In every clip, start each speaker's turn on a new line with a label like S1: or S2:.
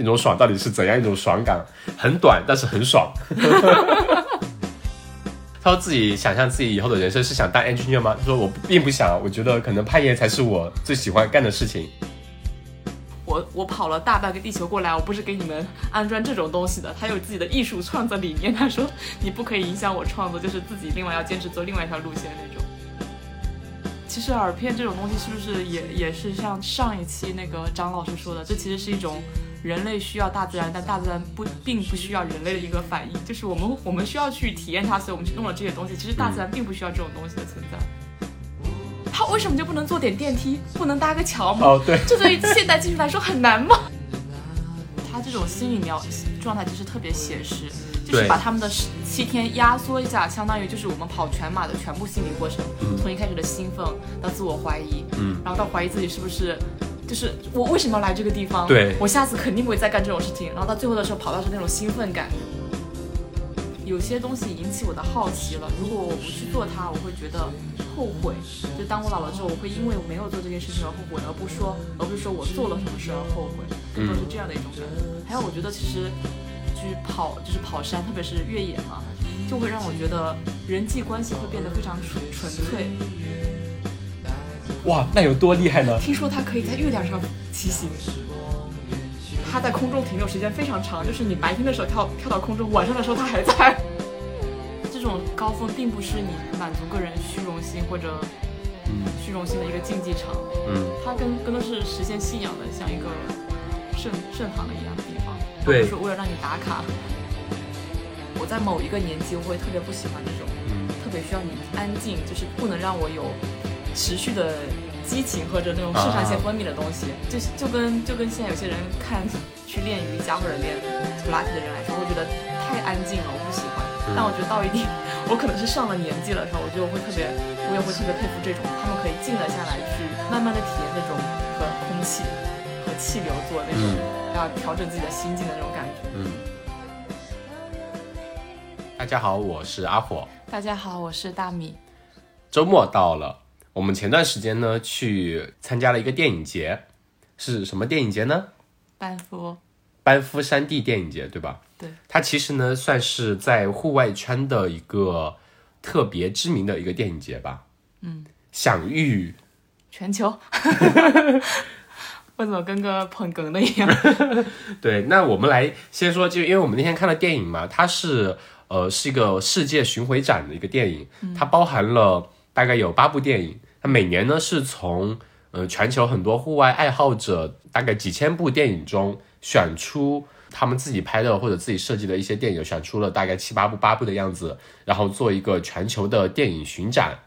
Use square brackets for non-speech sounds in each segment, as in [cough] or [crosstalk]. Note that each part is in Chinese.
S1: 那种爽到底是怎样一种爽感？很短，但是很爽。[laughs] 他说自己想象自己以后的人生是想当 engineer 吗？他说我并不想，我觉得可能攀岩才是我最喜欢干的事情。
S2: 我我跑了大半个地球过来，我不是给你们安装这种东西的。他有自己的艺术创作理念，他说你不可以影响我创作，就是自己另外要坚持做另外一条路线那种。其实耳片这种东西是不是也也是像上一期那个张老师说的，这其实是一种人类需要大自然，但大自然不并不需要人类的一个反应，就是我们我们需要去体验它，所以我们去弄了这些东西。其实大自然并不需要这种东西的存在。它为什么就不能坐点电梯，不能搭个桥吗？
S1: 哦，对，
S2: 这对于现代技术来说很难吗？[laughs] 他这种心理描状态就是特别写实，就是把他们的十七天压缩一下，相当于就是我们跑全马的全部心理过程，从一开始的兴奋到自我怀疑，
S1: 嗯，
S2: 然后到怀疑自己是不是。就是我为什么要来这个地方？
S1: 对
S2: 我下次肯定不会再干这种事情。然后到最后的时候，跑到是那种兴奋感。有些东西引起我的好奇了，如果我不去做它，我会觉得后悔。就当我老了之后，我会因为我没有做这件事情而后悔，而不说，而不是说我做了什么事而后悔，更多是这样的一种感觉。还有，我觉得其实去跑就是跑山，特别是越野嘛，就会让我觉得人际关系会变得非常纯纯粹。
S1: 哇，那有多厉害呢？
S2: 听说它可以在月亮上骑行，它在空中停留时间非常长，就是你白天的时候跳跳到空中，晚上的时候它还在。这种高峰并不是你满足个人虚荣心或者
S1: 嗯
S2: 虚荣心的一个竞技场，
S1: 嗯，
S2: 它更更多是实现信仰的，像一个圣圣堂的一样的地方，
S1: 对
S2: 是为了让你打卡。我在某一个年纪，我会特别不喜欢这种，
S1: 嗯
S2: 特别需要你安静，就是不能让我有持续的激情或者那种肾上腺分泌的东西，就是就跟就跟现在有些人看去练瑜伽或者练普拉提的人来说，会觉得太安静了，我不喜欢。但我觉得到一定，我可能是上了年纪了，然后我觉得我会特别，我也会特别佩服这种，他们可以静了下来，去慢慢的体验那种和空气和气流做那种，要调整自己的心境的那种感觉。
S1: 嗯。大家好，我是阿火。
S2: 大家好，我是大米。
S1: 周末到了，我们前段时间呢去参加了一个电影节，是什么电影节呢？
S2: 班夫，
S1: 班夫山地电影节，对吧？
S2: 对，
S1: 它其实呢算是在户外圈的一个特别知名的一个电影节吧。嗯，享誉
S2: 全球。[laughs] 我怎么跟个捧哏的一样？[laughs]
S1: 对，那我们来先说，就因为我们那天看了电影嘛，它是呃是一个世界巡回展的一个电影，它包含了大概有八部电影，它每年呢是从呃全球很多户外爱好者大概几千部电影中选出他们自己拍的或者自己设计的一些电影，选出了大概七八部八部的样子，然后做一个全球的电影巡展。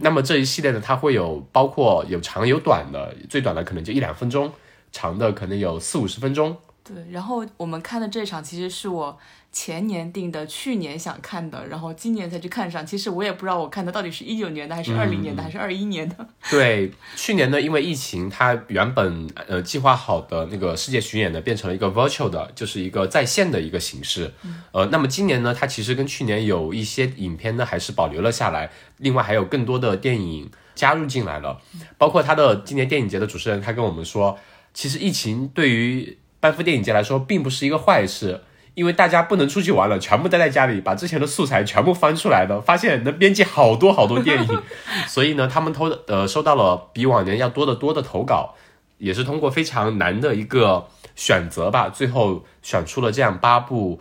S1: 那么这一系列呢，它会有包括有长有短的，最短的可能就一两分钟，长的可能有四五十分钟。
S2: 对，然后我们看的这场其实是我前年定的，去年想看的，然后今年才去看上。其实我也不知道我看的到底是一九年的，还是二零年的，还是二一年的。
S1: 对，去年呢，因为疫情，它原本呃计划好的那个世界巡演呢，变成了一个 virtual 的，就是一个在线的一个形式。呃，那么今年呢，它其实跟去年有一些影片呢还是保留了下来，另外还有更多的电影加入进来了，包括他的今年电影节的主持人，他跟我们说，其实疫情对于班夫电影节来说并不是一个坏事。因为大家不能出去玩了，全部待在家里，把之前的素材全部翻出来的，发现能编辑好多好多电影，[laughs] 所以呢，他们投呃收到了比往年要多得多的投稿，也是通过非常难的一个选择吧，最后选出了这样八部。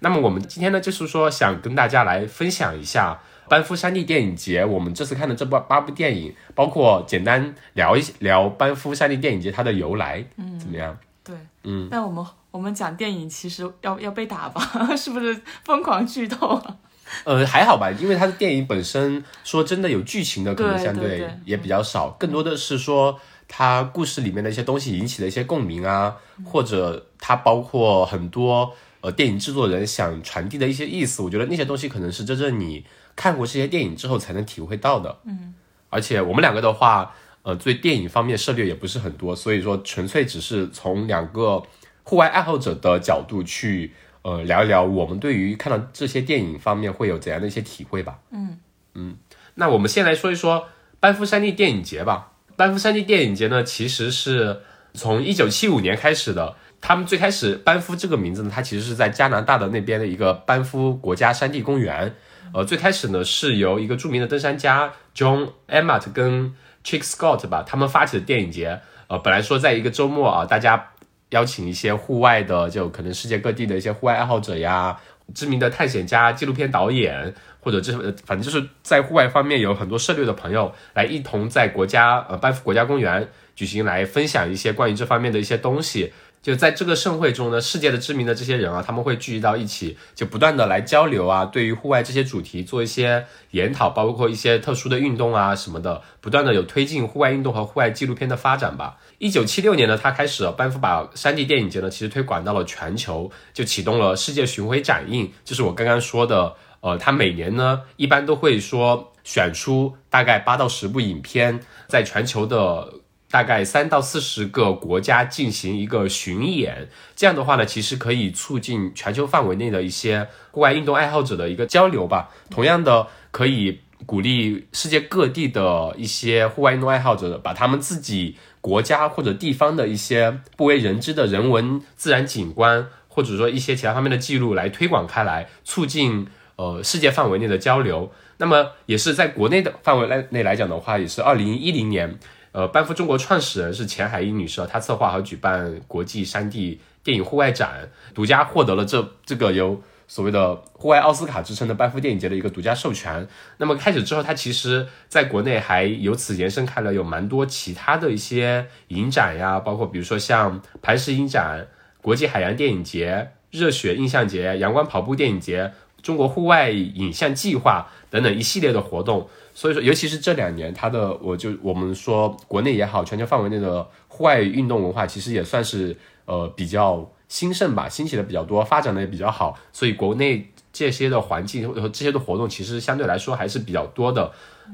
S1: 那么我们今天呢，就是说想跟大家来分享一下班夫山地电影节，我们这次看的这部八部电影，包括简单聊一聊班夫山地电影节它的由来，嗯，怎么样？
S2: 对，嗯。那我们我们讲电影，其实要要被打吧？[laughs] 是不是疯狂剧透啊？
S1: 呃，还好吧，因为它的电影本身说真的有剧情的，可能相
S2: 对对
S1: 也比较少，更多的是说它故事里面的一些东西引起的一些共鸣啊，或者它包括很多呃电影制作人想传递的一些意思，我觉得那些东西可能是真正你看过这些电影之后才能体会到的。嗯，而且我们两个的话，呃，对电影方面涉猎也不是很多，所以说纯粹只是从两个户外爱好者的角度去。呃，聊一聊我们对于看到这些电影方面会有怎样的一些体会吧。
S2: 嗯
S1: 嗯，那我们先来说一说班夫山地电影节吧。班夫山地电影节呢，其实是从一九七五年开始的。他们最开始班夫这个名字呢，它其实是在加拿大的那边的一个班夫国家山地公园。呃，最开始呢是由一个著名的登山家 John Emmett 跟 Chick Scott 吧，他们发起的电影节。呃，本来说在一个周末啊，大家邀请一些户外的，就可能世界各地的一些户外爱好者呀，知名的探险家、纪录片导演，或者这反正就是在户外方面有很多涉猎的朋友，来一同在国家呃班夫国家公园举行，来分享一些关于这方面的一些东西。就在这个盛会中呢，世界的知名的这些人啊，他们会聚集到一起，就不断的来交流啊，对于户外这些主题做一些研讨，包括一些特殊的运动啊什么的，不断的有推进户外运动和户外纪录片的发展吧。一九七六年呢，他开始班夫把山地电影节呢，其实推广到了全球，就启动了世界巡回展映，就是我刚刚说的，呃，他每年呢，一般都会说选出大概八到十部影片，在全球的。大概三到四十个国家进行一个巡演，这样的话呢，其实可以促进全球范围内的一些户外运动爱好者的一个交流吧。同样的，可以鼓励世界各地的一些户外运动爱好者，把他们自己国家或者地方的一些不为人知的人文自然景观，或者说一些其他方面的记录来推广开来，促进呃世界范围内的交流。那么，也是在国内的范围内内来讲的话，也是二零一零年。呃，班夫中国创始人是钱海英女士，她策划和举办国际山地电影户外展，独家获得了这这个由所谓的户外奥斯卡之称的班夫电影节的一个独家授权。那么开始之后，它其实在国内还由此延伸开了有蛮多其他的一些影展呀，包括比如说像磐石影展、国际海洋电影节、热血印象节、阳光跑步电影节、中国户外影像计划等等一系列的活动。所以说，尤其是这两年，它的我就我们说国内也好，全球范围内的户外运动文化，其实也算是呃比较兴盛吧，兴起的比较多，发展的也比较好。所以国内这些的环境和这些的活动，其实相对来说还是比较多的。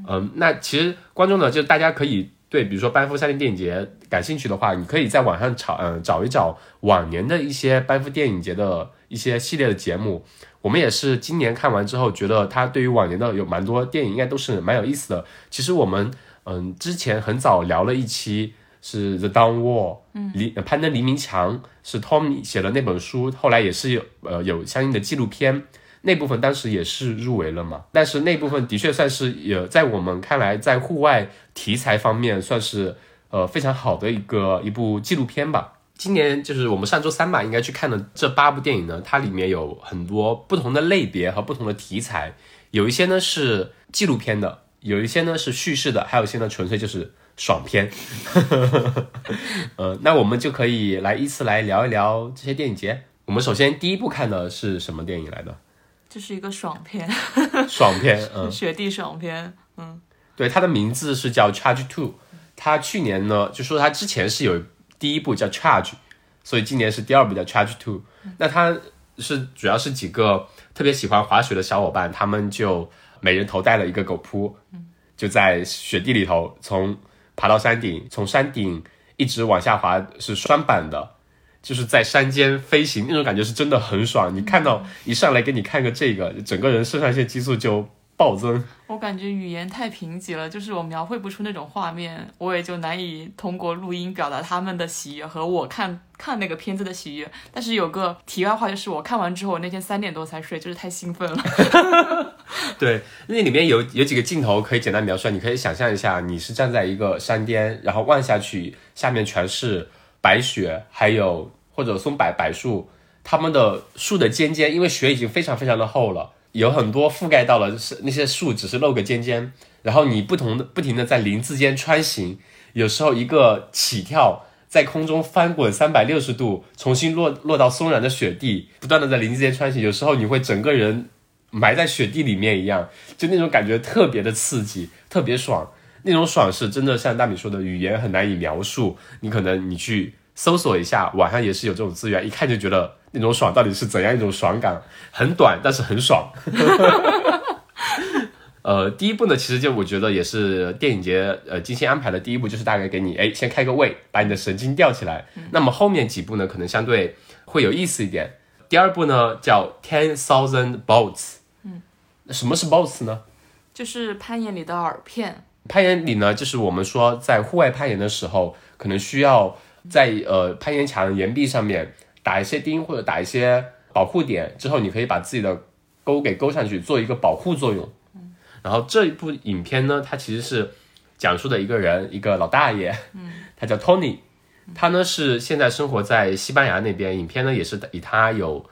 S1: 嗯，那其实观众呢，就大家可以对比如说班夫三林电影节感兴趣的话，你可以在网上找嗯找一找往年的一些班夫电影节的一些系列的节目。我们也是今年看完之后，觉得它对于往年的有蛮多电影应该都是蛮有意思的。其实我们嗯之前很早聊了一期是《The Dawn Wall》，嗯，黎攀登黎明墙是 Tom 写的那本书，后来也是有呃有相应的纪录片，那部分当时也是入围了嘛。但是那部分的确算是有在我们看来在户外题材方面算是呃非常好的一个一部纪录片吧。今年就是我们上周三吧，应该去看的这八部电影呢，它里面有很多不同的类别和不同的题材，有一些呢是纪录片的，有一些呢是叙事的，还有一些呢纯粹就是爽片。[laughs] 呃，那我们就可以来依次来聊一聊这些电影节。我们首先第一部看的是什么电影来的？
S2: 这是一个爽片，
S1: 爽片，[laughs] 嗯，
S2: 雪地爽片，嗯，
S1: 对，它的名字是叫 Charge Two，它去年呢就说它之前是有。第一部叫 Charge，所以今年是第二部叫 Charge Two。那它是主要是几个特别喜欢滑雪的小伙伴，他们就每人头戴了一个狗扑，就在雪地里头从爬到山顶，从山顶一直往下滑，是双板的，就是在山间飞行，那种感觉是真的很爽。你看到一上来给你看个这个，整个人肾上腺激素就。暴增，
S2: 我感觉语言太贫瘠了，就是我描绘不出那种画面，我也就难以通过录音表达他们的喜悦和我看看那个片子的喜悦。但是有个题外话，就是我看完之后，我那天三点多才睡，就是太兴奋了。[laughs]
S1: 对，那里面有有几个镜头可以简单描述，你可以想象一下，你是站在一个山巅，然后望下去，下面全是白雪，还有或者松柏柏树，它们的树的尖尖，因为雪已经非常非常的厚了。有很多覆盖到了，是那些树只是露个尖尖，然后你不同的不停的在林子间穿行，有时候一个起跳，在空中翻滚三百六十度，重新落落到松软的雪地，不断的在林子间穿行，有时候你会整个人埋在雪地里面一样，就那种感觉特别的刺激，特别爽，那种爽是真的像大米说的，语言很难以描述，你可能你去搜索一下，网上也是有这种资源，一看就觉得。那种爽到底是怎样一种爽感？很短，但是很爽。[laughs] 呃，第一部呢，其实就我觉得也是电影节呃精心安排的第一部，就是大概给你哎先开个胃，把你的神经吊起来。那么后面几部呢，可能相对会有意思一点。第二部呢叫 Ten Thousand Bolts。嗯，什么是 Bolts 呢？
S2: 就是攀岩里的耳片。
S1: 攀岩里呢，就是我们说在户外攀岩的时候，可能需要。在呃攀岩墙岩壁上面打一些钉或者打一些保护点之后，你可以把自己的钩给勾上去，做一个保护作用。然后这一部影片呢，它其实是讲述的一个人，一个老大爷，[laughs] 他叫 Tony，他呢是现在生活在西班牙那边。影片呢也是以他有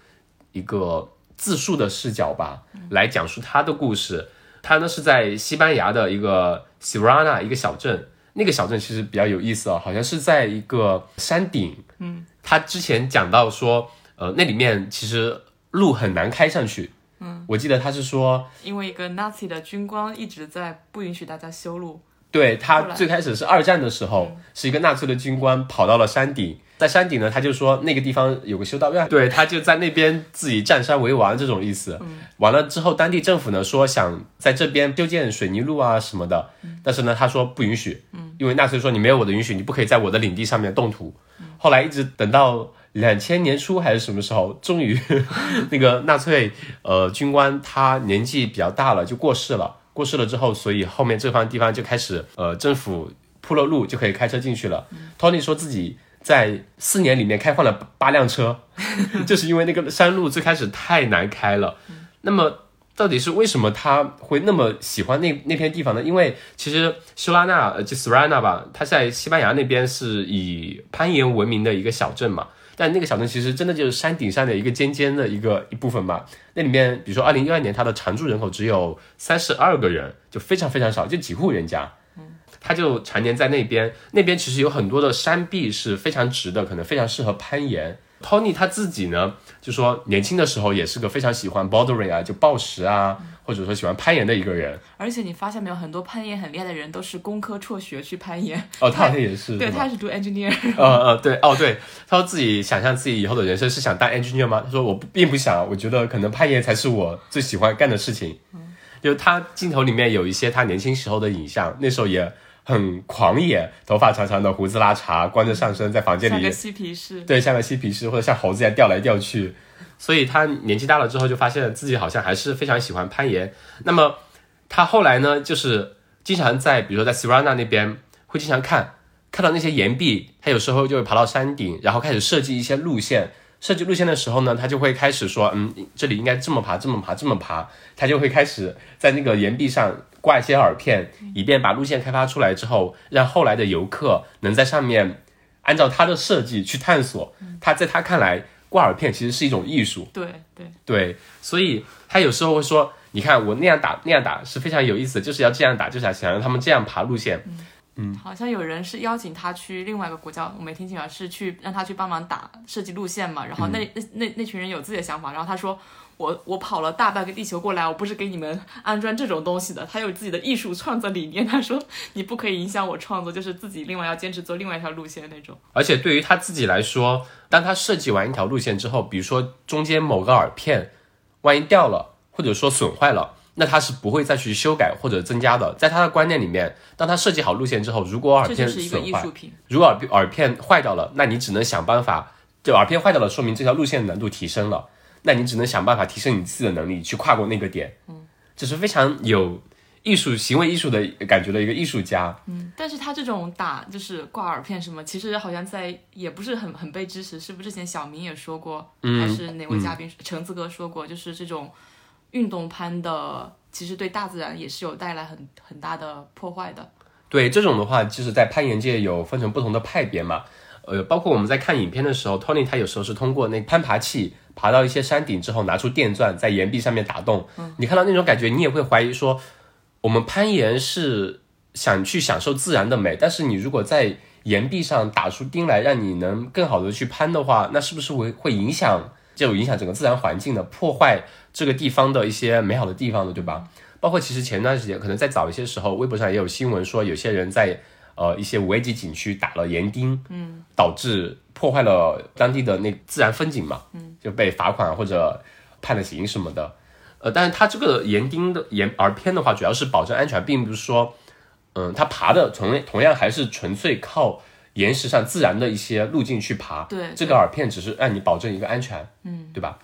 S1: 一个自述的视角吧，来讲述他的故事。他呢是在西班牙的一个 Sirana 一个小镇，那个小镇其实比较有意思哦，好像是在一个山顶。嗯，他之前讲到说，呃，那里面其实路很难开上去。嗯，我记得他是说，
S2: 因为一个 Nazi 的军官一直在不允许大家修路。
S1: 对他最开始是二战的时候，是一个纳粹的军官跑到了山顶，在山顶呢，他就说那个地方有个修道院，[laughs] 对他就在那边自己占山为王这种意思。完了之后，当地政府呢说想在这边修建水泥路啊什么的，但是呢他说不允许，因为纳粹说你没有我的允许，你不可以在我的领地上面动土。后来一直等到两千年初还是什么时候，终于 [laughs] 那个纳粹呃军官他年纪比较大了，就过世了。过世了之后，所以后面这方地方就开始，呃，政府铺了路，就可以开车进去了。Tony 说自己在四年里面开换了八辆车，[laughs] 就是因为那个山路最开始太难开了。那么到底是为什么他会那么喜欢那那片地方呢？因为其实修拉纳，就 Sirana 吧，它在西班牙那边是以攀岩闻名的一个小镇嘛。但那个小镇其实真的就是山顶上的一个尖尖的一个一部分嘛。那里面，比如说二零一二年，它的常住人口只有三十二个人，就非常非常少，就几户人家。嗯，他就常年在那边，那边其实有很多的山壁是非常直的，可能非常适合攀岩。Tony 他自己呢，就说年轻的时候也是个非常喜欢 bouldering 啊，就暴食啊。或者说喜欢攀岩的一个人，
S2: 而且你发现没有，很多攀岩很厉害的人都是工科辍学去攀岩。
S1: 哦，他好像也是，
S2: 对，他是读 engineer。
S1: 呃 [laughs] 呃，对，哦对，他说自己想象自己以后的人生是想当 engineer 吗？他说我并不想，我觉得可能攀岩才是我最喜欢干的事情。嗯，就他镜头里面有一些他年轻时候的影像，那时候也很狂野，头发长长的，胡子拉碴，光着上身在房间里，
S2: 像个嬉皮士，
S1: 对，像个嬉皮士，或者像猴子一样掉来掉去。所以他年纪大了之后，就发现自己好像还是非常喜欢攀岩。那么他后来呢，就是经常在，比如说在 Sirana 那边，会经常看看到那些岩壁。他有时候就会爬到山顶，然后开始设计一些路线。设计路线的时候呢，他就会开始说，嗯，这里应该这么爬，这么爬，这么爬。他就会开始在那个岩壁上挂一些耳片，以便把路线开发出来之后，让后来的游客能在上面按照他的设计去探索。他在他看来。挂耳片其实是一种艺术，
S2: 对对
S1: 对，所以他有时候会说：“你看我那样打那样打是非常有意思，就是要这样打，就是想让他们这样爬路线。”，
S2: 好像有人是邀请他去另外一个国家，我没听清啊，是去让他去帮忙打设计路线嘛？然后那那那那群人有自己的想法，然后他说。我我跑了大半个地球过来，我不是给你们安装这种东西的。他有自己的艺术创作理念，他说你不可以影响我创作，就是自己另外要坚持做另外一条路线那种。
S1: 而且对于他自己来说，当他设计完一条路线之后，比如说中间某个耳片万一掉了，或者说损坏了，那他是不会再去修改或者增加的。在他的观念里面，当他设计好路线之后，如果耳片损坏，如果耳耳片坏掉了，那你只能想办法，就耳片坏掉了，说明这条路线难度提升了。那你只能想办法提升你自己的能力，去跨过那个点。嗯，这是非常有艺术行为艺术的感觉的一个艺术家。
S2: 嗯，但是他这种打就是挂耳片什么，其实好像在也不是很很被支持。是不是之前小明也说过，还是哪位嘉宾橙子哥说过，就是这种运动攀的，其实对大自然也是有带来很很大的破坏的。
S1: 对这种的话，就是在攀岩界有分成不同的派别嘛。呃，包括我们在看影片的时候，Tony 他有时候是通过那攀爬器。爬到一些山顶之后，拿出电钻在岩壁上面打洞。嗯，你看到那种感觉，你也会怀疑说，我们攀岩是想去享受自然的美，但是你如果在岩壁上打出钉来，让你能更好的去攀的话，那是不是会会影响，就影响整个自然环境的，破坏这个地方的一些美好的地方的，对吧？包括其实前段时间，可能在早一些时候，微博上也有新闻说，有些人在呃一些五 A 级景区打了岩钉，嗯，导致。破坏了当地的那自然风景嘛，嗯，就被罚款或者判了刑什么的，呃，但是它这个岩钉的岩而片的话，主要是保证安全，并不是说，嗯，它爬的同同样还是纯粹靠岩石上自然的一些路径去爬，
S2: 对，
S1: 这个耳片只是让你保证一个安全，嗯，对吧？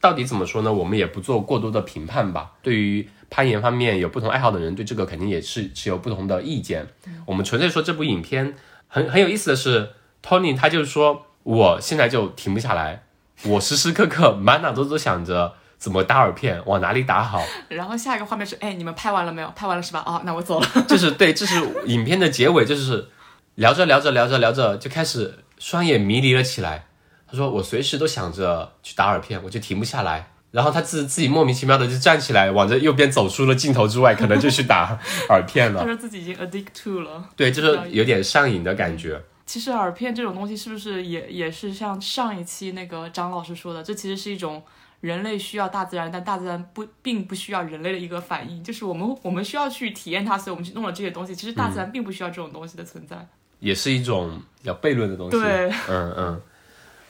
S1: 到底怎么说呢？我们也不做过多的评判吧。对于攀岩方面有不同爱好的人，对这个肯定也是持有不同的意见。我们纯粹说这部影片很很有意思的是。Tony 他就是说，我现在就停不下来，我时时刻刻满脑子都想着怎么打耳片，往哪里打好。[laughs]
S2: 然后下一个画面是，哎，你们拍完了没有？拍完了是吧？哦，那我走了。
S1: 就是对，这是影片的结尾，就是聊着聊着聊着聊着就开始双眼迷离了起来。他说我随时都想着去打耳片，我就停不下来。然后他自自己莫名其妙的就站起来，往着右边走出了镜头之外，可能就去打耳片了。
S2: 他说自己已经 addict to 了。
S1: 对，就是有点上瘾的感觉。
S2: 其实耳片这种东西是不是也也是像上一期那个张老师说的，这其实是一种人类需要大自然，但大自然不并不需要人类的一个反应，就是我们我们需要去体验它，所以我们去弄了这些东西。其实大自然并不需要这种东西的存在，
S1: 也是一种要悖论的东西。
S2: 对，
S1: 嗯嗯。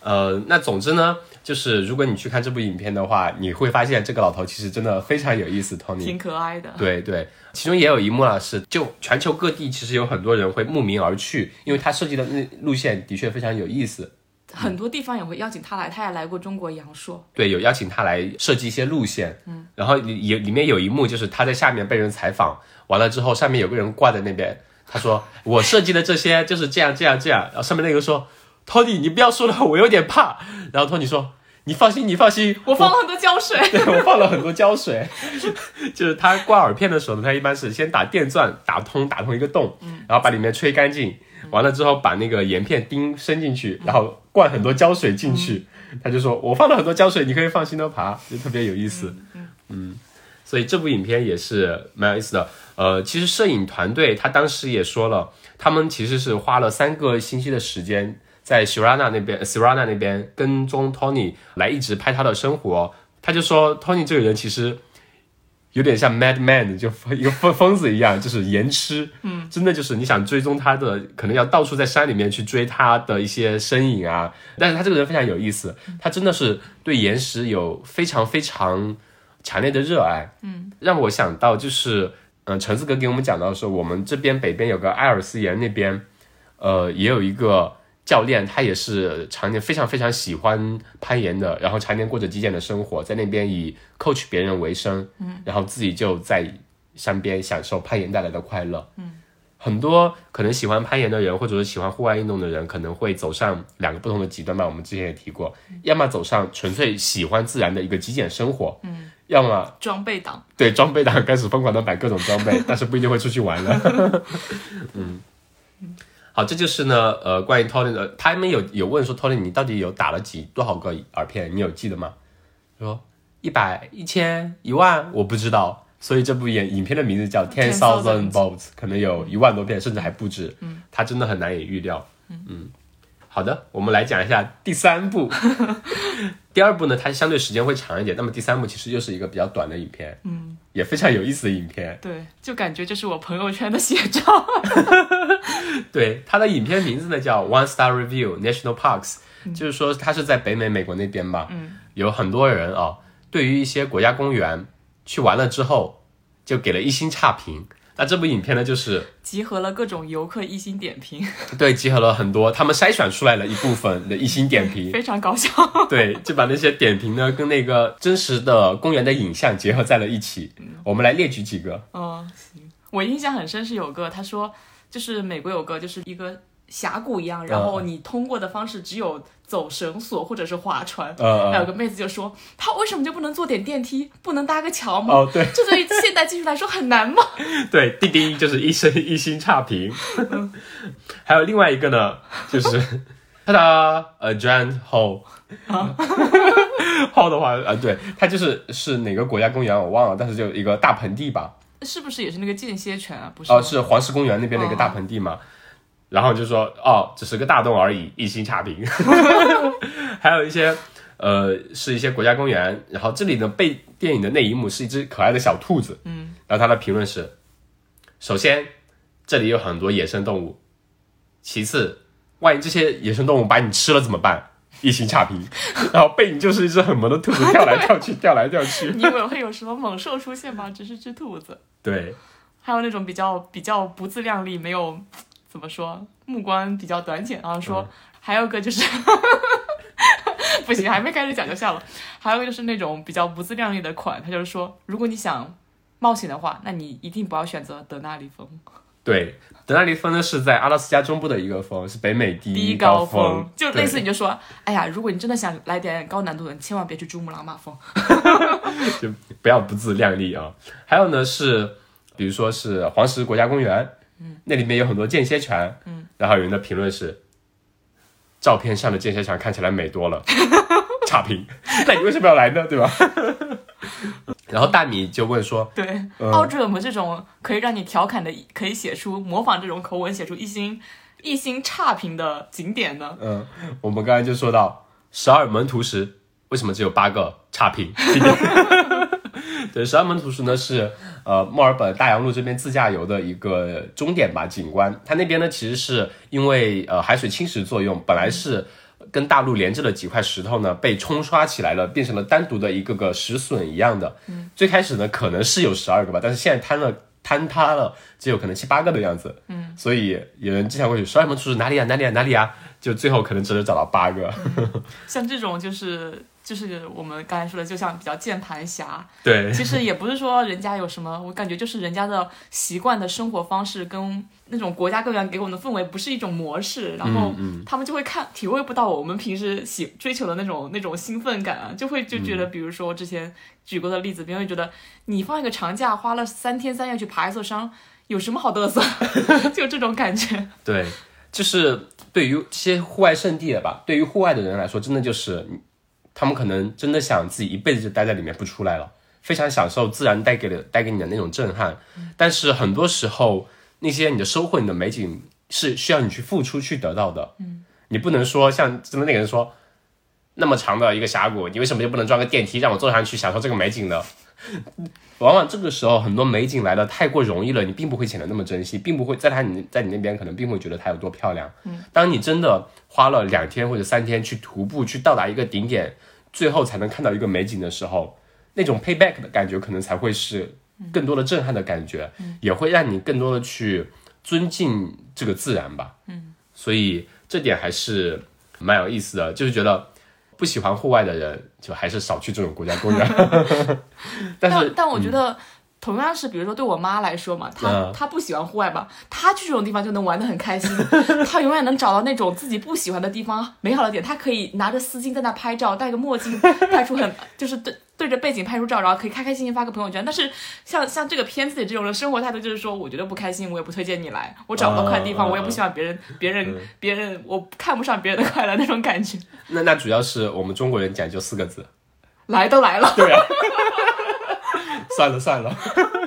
S1: 呃，那总之呢，就是如果你去看这部影片的话，你会发现这个老头其实真的非常有意思，Tony，
S2: 挺可爱的。
S1: 对对，其中也有一幕啊，是就全球各地其实有很多人会慕名而去，因为他设计的那路线的确非常有意思。
S2: 很多地方也会邀请他来，他也来过中国阳朔。
S1: 对，有邀请他来设计一些路线。嗯，然后里里面有一幕就是他在下面被人采访，完了之后上面有个人挂在那边，他说我设计的这些就是这样这样这样，然后上面那个说。Tony，你不要说了，我有点怕。然后 Tony 说：“你放心，你放心，[laughs]
S2: 我放了很多胶水。
S1: 对我放了很多胶水。就是他挂耳片的时候呢，他一般是先打电钻打通，打通一个洞，然后把里面吹干净，完了之后把那个盐片钉伸进去，然后灌很多胶水进去。他就说我放了很多胶水，你可以放心的爬，就特别有意思。嗯，所以这部影片也是蛮有意思的。呃，其实摄影团队他当时也说了，他们其实是花了三个星期的时间。在 Sirana 那边，Sirana 那边跟踪 Tony 来一直拍他的生活，他就说 Tony 这个人其实有点像 Mad Man，就一个疯疯子一样，就是颜痴，嗯，真的就是你想追踪他的，可能要到处在山里面去追他的一些身影啊。但是他这个人非常有意思，他真的是对岩石有非常非常强烈的热爱，嗯，让我想到就是，嗯，橙子哥给我们讲到说，我们这边北边有个埃尔斯岩那边，呃，也有一个。教练他也是常年非常非常喜欢攀岩的，然后常年过着极简的生活，在那边以 coach 别人为生，嗯，然后自己就在山边享受攀岩带来的快乐，嗯，很多可能喜欢攀岩的人，或者是喜欢户外运动的人，可能会走上两个不同的极端吧。我们之前也提过，要么走上纯粹喜欢自然的一个极简生活，嗯，要么
S2: 装备党，
S1: 对装备党开始疯狂的买各种装备，[laughs] 但是不一定会出去玩了，[laughs] 嗯。好，这就是呢，呃，关于 Tony 的，他们有有问说，Tony 你到底有打了几多少个耳片？你有记得吗？说一百、一千、一万，我不知道。所以这部影影片的名字叫 Ten Thousand Bolts，可能有一万多片，甚至还不止。嗯，它真的很难以预料。嗯。好的，我们来讲一下第三部。[laughs] 第二部呢，它相对时间会长一点。那么第三部其实又是一个比较短的影片，嗯，也非常有意思的影片。
S2: 对，就感觉这是我朋友圈的写照。[laughs]
S1: 对，它的影片名字呢叫 One Star Review National Parks，就是说它是在北美美国那边吧。嗯，有很多人啊，对于一些国家公园去完了之后，就给了一星差评。那这部影片呢，就是
S2: 集合了各种游客一星点评，[laughs]
S1: 对，集合了很多，他们筛选出来了一部分的一星点评，[laughs]
S2: 非常搞笑。
S1: 对，就把那些点评呢跟那个真实的公园的影像结合在了一起。我们来列举几个。
S2: 嗯，行。我印象很深是有个，他说就是美国有个就是一个。峡谷一样，然后你通过的方式只有走绳索或者是划船。还有个妹子就说：“他为什么就不能坐点电梯，不能搭个桥吗？”
S1: 哦，对，
S2: 这对于现代技术来说很难吗？
S1: 对，滴滴就是一声一星差评。[laughs] 还有另外一个呢，就是他的 a giant hole。hole [laughs] 的话，啊，对，它就是是哪个国家公园我忘了，但是就一个大盆地吧。
S2: 是不是也是那个间歇泉啊？不是，
S1: 哦，是黄石公园那边的一个大盆地嘛。然后就说哦，只是个大洞而已，一星差评。[laughs] 还有一些，呃，是一些国家公园。然后这里的被电影的那一幕是一只可爱的小兔子。嗯。然后他的评论是：首先，这里有很多野生动物；其次，万一这些野生动物把你吃了怎么办？一星差评。[laughs] 然后背影就是一只很萌的兔子，跳来跳去，[laughs] 跳来跳去。
S2: 你以为会有什么猛兽出现吗？只是只兔子。
S1: 对。
S2: 还有那种比较比较不自量力，没有。怎么说？目光比较短浅啊。说 [laughs] 还有个就是，[laughs] 不行，还没开始讲就笑了。还有个就是那种比较不自量力的款，他就是说，如果你想冒险的话，那你一定不要选择德纳里峰。
S1: 对，德纳利峰呢是在阿拉斯加中部的一个峰，是北美第
S2: 第一
S1: 高
S2: 峰，就类似你就说，哎呀，如果你真的想来点高难度的，你千万别去珠穆朗玛峰。[laughs]
S1: 就不要不自量力啊。还有呢是，比如说是黄石国家公园，嗯，那里面有很多间歇泉，嗯，然后有人的评论是，照片上的间歇泉看起来美多了，[laughs] 差评，[laughs] 那你为什么要来呢？对吧？[laughs] 然后大米就问说，
S2: 对，
S1: 嗯
S2: 澳洲有没有这种可以让你调侃的，可以写出模仿这种口吻写出一星一星差评的景点呢？
S1: 嗯，我们刚才就说到十二门徒时，为什么只有八个差评？对，十二门徒时呢是呃墨尔本大洋路这边自驾游的一个终点吧，景观。它那边呢其实是因为呃海水侵蚀作用，本来是跟大陆连着的几块石头呢被冲刷起来了，变成了单独的一个个石笋一样的。嗯，最开始呢可能是有十二个吧，但是现在坍了。坍塌了，只有可能七八个的样子，嗯，所以有人经常会说十二门徒是哪里啊哪里啊哪里啊，就最后可能只能找到八个，
S2: 像这种就是就是我们刚才说的，就像比较键盘侠，
S1: 对，
S2: 其实也不是说人家有什么，我感觉就是人家的习惯的生活方式跟那种国家公园给我们的氛围不是一种模式，然后他们就会看体会不到我们平时喜追求的那种那种兴奋感啊，就会就觉得，比如说我之前举过的例子，别人会觉得你放一个长假花了三天三夜去爬一座山，有什么好嘚瑟？[laughs] 就这种感觉。
S1: 对，就是对于这些户外圣地的吧，对于户外的人来说，真的就是他们可能真的想自己一辈子就待在里面不出来了，非常享受自然带给的带给你的那种震撼。但是很多时候，那些你的收获、你的美景是需要你去付出去得到的。嗯，你不能说像真的那个人说，那么长的一个峡谷，你为什么就不能装个电梯让我坐上去享受这个美景呢？[laughs] 往往这个时候，很多美景来的太过容易了，你并不会显得那么珍惜，并不会在它你在你那边可能并不会觉得它有多漂亮。嗯，当你真的花了两天或者三天去徒步去到达一个顶点，最后才能看到一个美景的时候，那种 payback 的感觉可能才会是更多的震撼的感觉，也会让你更多的去尊敬这个自然吧。嗯，所以这点还是蛮有意思的，就是觉得。不喜欢户外的人，就还是少去这种国家公园。[laughs] 但是，
S2: 但我觉得。同样是，比如说对我妈来说嘛，她、
S1: 嗯
S2: 她不喜欢户外吧，她去这种地方就能玩的很开心，[laughs] 她永远能找到那种自己不喜欢的地方美好的点，她可以拿着丝巾在那拍照，戴个墨镜 [laughs] 拍出很就是对对着背景拍出照，然后可以开开心心发个朋友圈。但是像像这个片子里这种人生活态度，就是说我觉得不开心，我也不推荐你来，我找不到快地方，
S1: 啊
S2: 我也不希望别人别人别人我看不上别人的快乐那种感觉。[laughs]
S1: 那那主要是我们中国人讲究四个字，
S2: 来都来了，
S1: 对啊，[laughs] 算了算了，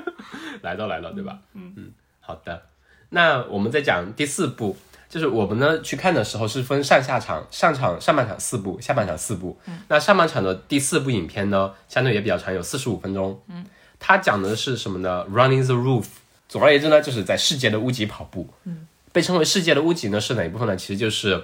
S1: [laughs] 来都来了，对吧？嗯嗯，好的。那我们再讲第四部，就是我们呢去看的时候是分上下场，上场上半场四部，下半场四部。嗯，那上半场的第四部影片呢，相对也比较长，有四十五分钟。嗯，它讲的是什么呢？Running the roof。总而言之呢，就是在世界的屋脊跑步。嗯，被称为世界的屋脊呢是哪一部分呢？其实就是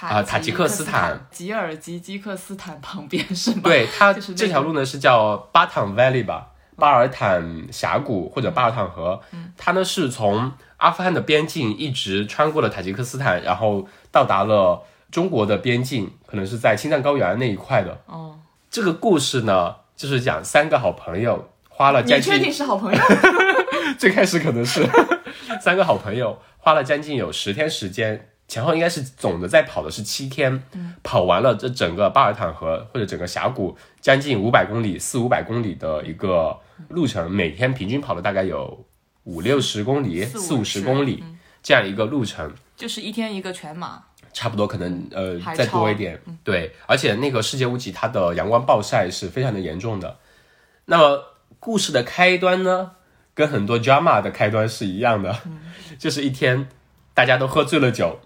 S1: 啊塔吉克斯坦、
S2: 吉尔吉基克斯坦旁边是吗？
S1: 对它
S2: 就是
S1: 这条路呢是叫巴坦 Valley 吧，巴尔坦峡谷或者巴尔坦河。它呢是从阿富汗的边境一直穿过了塔吉克斯坦，然后到达了中国的边境，可能是在青藏高原那一块的。
S2: 哦，
S1: 这个故事呢，就是讲三个好朋友花了将
S2: 你确定
S1: 近，
S2: 是好朋友？[laughs]
S1: 最开始可能是 [laughs] 三个好朋友花了将近有十天时间。前后应该是总的在跑的是七天，嗯跑完了这整个巴尔坦河或者整个峡谷将近五百公里、四五百公里的一个路程，每天平均跑了大概有五六十公里、
S2: 四五
S1: 十
S2: 十
S1: 公里这样一个路程。
S2: 就是一天一个全马。
S1: 差不多可能呃再多一点，对，而且那个世界屋脊它的阳光暴晒是非常的严重的。那么故事的开端呢，跟很多 drama 的开端是一样的，[laughs] 就是一天大家都喝醉了酒，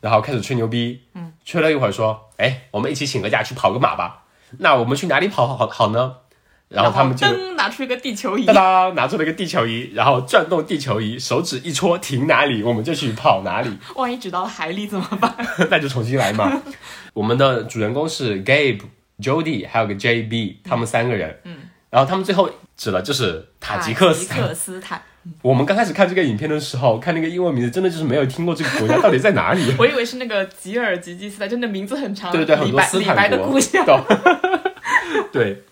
S1: 然后开始吹牛逼，吹了一会儿说，哎，我们一起请个假去跑个马吧。那我们去哪里跑好好呢？然后他们就
S2: 噔拿出一个地球仪
S1: 哒，哒拿出了一个地球仪，然后转动地球仪，手指一戳停哪里，我们就去跑哪里。[laughs]
S2: 万一指到了海里怎么办？[laughs]
S1: 那就重新来嘛。[laughs] 我们的主人公是 Gabe、Jody，还有个 JB，他们三个人。嗯，然后他们最后指了就是塔吉克斯坦。
S2: 塔吉克斯坦，
S1: 我们刚开始看这个影片的时候，看那个英文名字，真的就是没有听过这个国家到底在哪里。
S2: 我以为是那个吉尔吉吉斯坦，真的名字很长。
S1: 对对对，很多斯
S2: 李白
S1: 坦。
S2: 的故乡。
S1: 对对，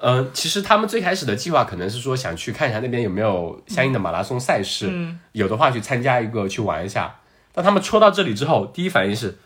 S1: 呃，其实他们最开始的计划可能是说想去看一下那边有没有相应的马拉松赛事，
S2: 嗯
S1: 有的话去参加一个去玩一下。当他们戳到这里之后，第一反应是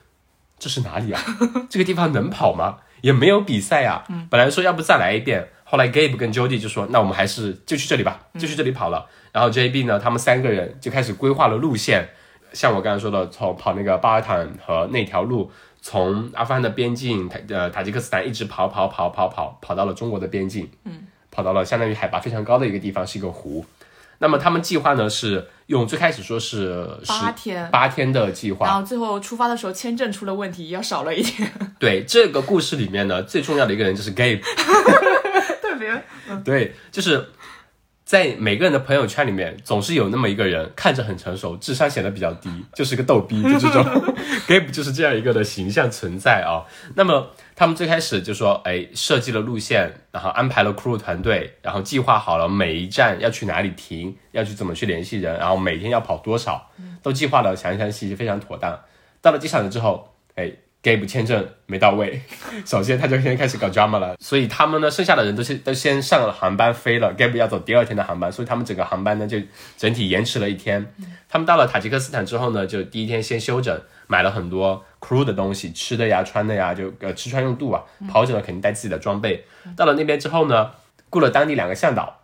S1: 这是哪里啊？[laughs] 这个地方能跑吗？也没有比赛啊。本来说要不再来一遍，后来 Gabe 跟 Jody 就说，那我们还是就去这里吧，就去这里跑了。然后 JB 呢，他们三个人就开始规划了路线，像我刚才说的，从跑那个巴尔坦和那条路，从阿富汗的边境塔呃塔吉克斯坦一直跑跑跑跑跑跑到了中国的边境，嗯，跑到了相当于海拔非常高的一个地方，是一个湖。那么他们计划呢是用最开始说是十
S2: 八天。
S1: 八天的计划，
S2: 然后最后出发的时候签证出了问题，要少了一天。[laughs]
S1: 对这个故事里面呢，最重要的一个人就是 Gabe，[laughs]
S2: 特别。
S1: 对，就是在每个人的朋友圈里面，总是有那么一个人，看着很成熟，智商显得比较低，就是个逗逼，[laughs] 就这种 Gabe 就是这样一个的形象存在啊。那么他们最开始就说，哎，设计了路线，然后安排了 crew 团队，然后计划好了每一站要去哪里停，要去怎么去联系人，然后每天要跑多少，都计划的详详细细，非常妥当。到了机场了之后，哎，Gabe 签证没到位，[laughs] 首先他就先开始搞 drama 了，所以他们呢，剩下的人都是都先上了航班飞了，Gabe 要走第二天的航班，所以他们整个航班呢就整体延迟了一天。他们到了塔吉克斯坦之后呢，就第一天先休整，买了很多 crew 的东西，吃的呀、穿的呀，就呃吃穿用度啊。跑者呢肯定带自己的装备。到了那边之后呢，雇了当地两个向导，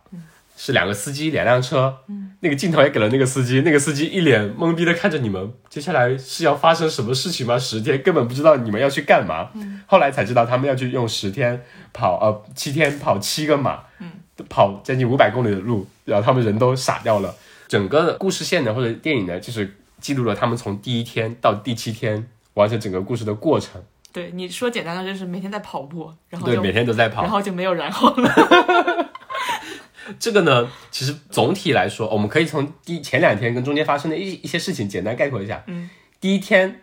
S1: 是两个司机，两辆车。嗯那个镜头也给了那个司机，那个司机一脸懵逼的看着你们，接下来是要发生什么事情吗？十天根本不知道你们要去干嘛。嗯后来才知道他们要去用十天跑呃七天跑七个马，嗯跑将近五百公里的路，然后他们人都傻掉了。整个故事线呢或者电影呢，就是记录了他们从第一天到第七天完成整个故事的过程。
S2: 对你说简单的就是每天在跑步，然后
S1: 对，每天都在跑
S2: 然。后就没有然后了。[laughs]
S1: 这个呢，其实总体来说，我们可以从第前两天跟中间发生的一一些事情简单概括一下。
S2: 嗯，
S1: 第一天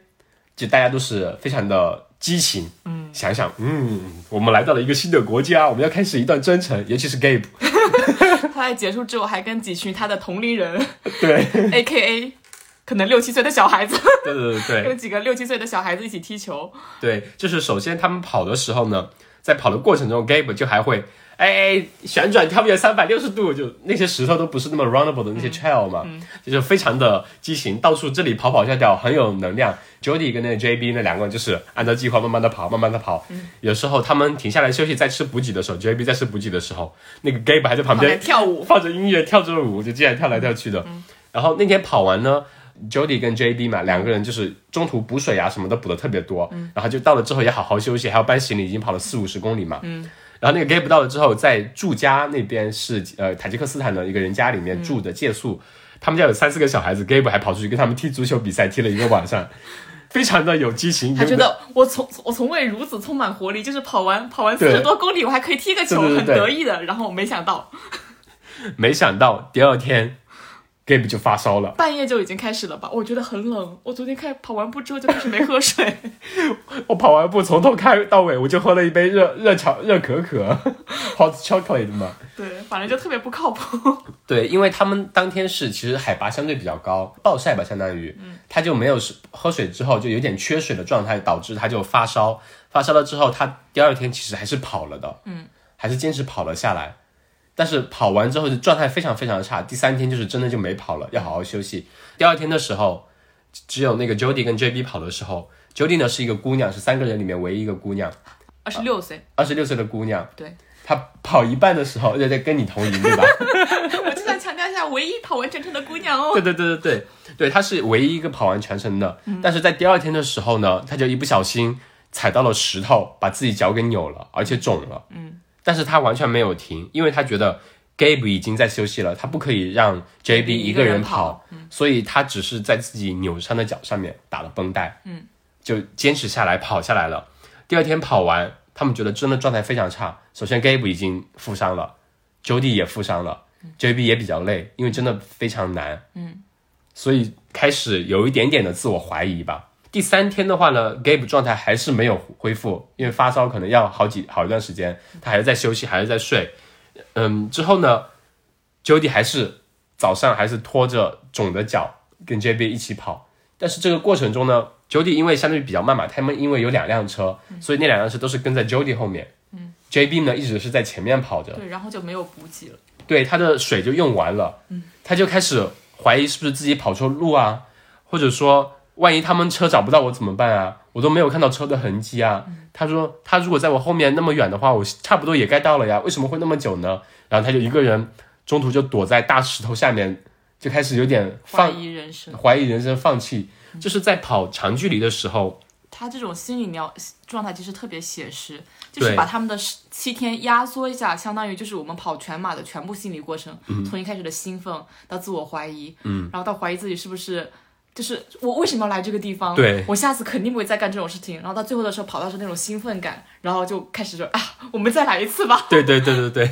S1: 就大家都是非常的激情，嗯，想想，嗯，我们来到了一个新的国家，我们要开始一段征程，尤其是 Gabe，[laughs]
S2: 他在结束之后，还跟几群他的同龄人 [laughs]
S1: 对，，[laughs]
S2: A K A 可能六七岁的小孩子，
S1: 对对对对。
S2: 跟几个六七岁的小孩子一起踢球。
S1: 对，就是首先他们跑的时候呢，在跑的过程中，Gabe 就还会。哎，旋转跳跃三百六十度，就那些石头都不是那么 runnable 的那些 trail 嘛，就是非常的激情，到处这里跑跑跳跳，很有能量。Jody 跟那个 JB 那两个人就是按照计划慢慢的跑，慢慢的跑。有时候他们停下来休息，在吃补给的时候，JB 在吃补给的时候，那个 Gabe 还在旁
S2: 边跳舞，[laughs]
S1: 放着音乐跳着舞，就这样跳来跳去的。然后那天跑完呢，Jody 跟 JD 嘛，两个人就是中途补水啊什么的补的特别多，然后就到了之后也好好休息，还要搬行李，已经跑了四五十公里嘛。然后那个 Gabe 到了之后，在住家那边是呃塔吉克斯坦的一个人家里面住的借宿，他们家有三四个小孩子，Gabe 还跑出去跟他们踢足球比赛，踢了一个晚上，非常的有激情。
S2: 他觉得我从我从未如此充满活力，就是跑完跑完四
S1: 对
S2: 十多公里，我还可以踢个球，
S1: 对对对
S2: 很得意的。然后没想到 [laughs]
S1: 没想到第二天 Gabe 就发烧了。
S2: 半夜就已经开始了吧？我觉得很冷。我昨天开跑完步之后就开始没喝水，[laughs]
S1: 我跑完步从头开到尾，我就喝了一杯热热巧热可可，hot chocolate 嘛。
S2: 对，反正就特别不靠谱。[laughs]
S1: 对，因为他们当天是其实海拔相对比较高，暴晒吧，相当于，他就没有是喝水之后就有点缺水的状态，导致他就发烧。发烧了之后，他第二天其实还是跑了的，嗯，还是坚持跑了下来。但是跑完之后就状态非常非常差，第三天就是真的就没跑了，要好好休息。第二天的时候，只有那个 Jody 跟 JB 跑的时候，Jody 呢是一个姑娘，是三个人里面唯一一个姑娘，
S2: 二十六岁，
S1: 二十六岁的姑娘。
S2: 对，
S1: 她跑一半的时候，在在跟你同龄，对吧？[laughs]
S2: 我就想强调一下，唯一跑完全程的姑娘哦。
S1: 对对对对对对，她是唯一一个跑完全程的。但是在第二天的时候呢，她就一不小心踩到了石头，把自己脚给扭了，而且肿了。嗯，但是他完全没有停，因为他觉得 Gabe 已经在休息了，他不可以让 JB 一个人跑，所以他只是在自己扭伤的脚上面打了绷带。嗯，就坚持下来跑下来了。第二天跑完，他们觉得真的状态非常差。首先 Gabe 已经负伤了，Jody 也负伤了，JB 也比较累，因为真的非常难。嗯所以开始有一点点的自我怀疑吧。第三天的话呢，Gabe 状态还是没有恢复，因为发烧可能要好几好一段时间，他还是在休息，还是在睡。嗯，之后呢，Jody 还是早上还是拖着肿的脚跟 JB 一起跑，但是这个过程中呢，Jody 因为相对比较慢嘛，他们因为有两辆车，所以那两辆车都是跟在 Jody 后面。嗯 JB 呢一直是在前面跑着，
S2: 对，然后就没有补给了。
S1: 对，他的水就用完了，嗯，他就开始怀疑是不是自己跑错路啊，或者说万一他们车找不到我怎么办啊？我都没有看到车的痕迹啊。他说他如果在我后面那么远的话，我差不多也该到了呀，为什么会那么久呢？然后他就一个人中途就躲在大石头下面，就开始有点
S2: 怀疑人生。
S1: 怀疑人生，放弃。就是在跑长距离的时候，
S2: 他这种心理描状态其实特别写实，就是把他们的七天压缩一下，相当于就是我们跑全马的全部心理过程，
S1: 嗯
S2: 从一开始的兴奋到自我怀疑，嗯，然后到怀疑自己是不是。就是我为什么要来这个地方？
S1: 对
S2: 我下次肯定不会再干这种事情。然后到最后的时候，跑到是那种兴奋感，然后就开始说啊，我们再来一次吧。
S1: 对对对对对，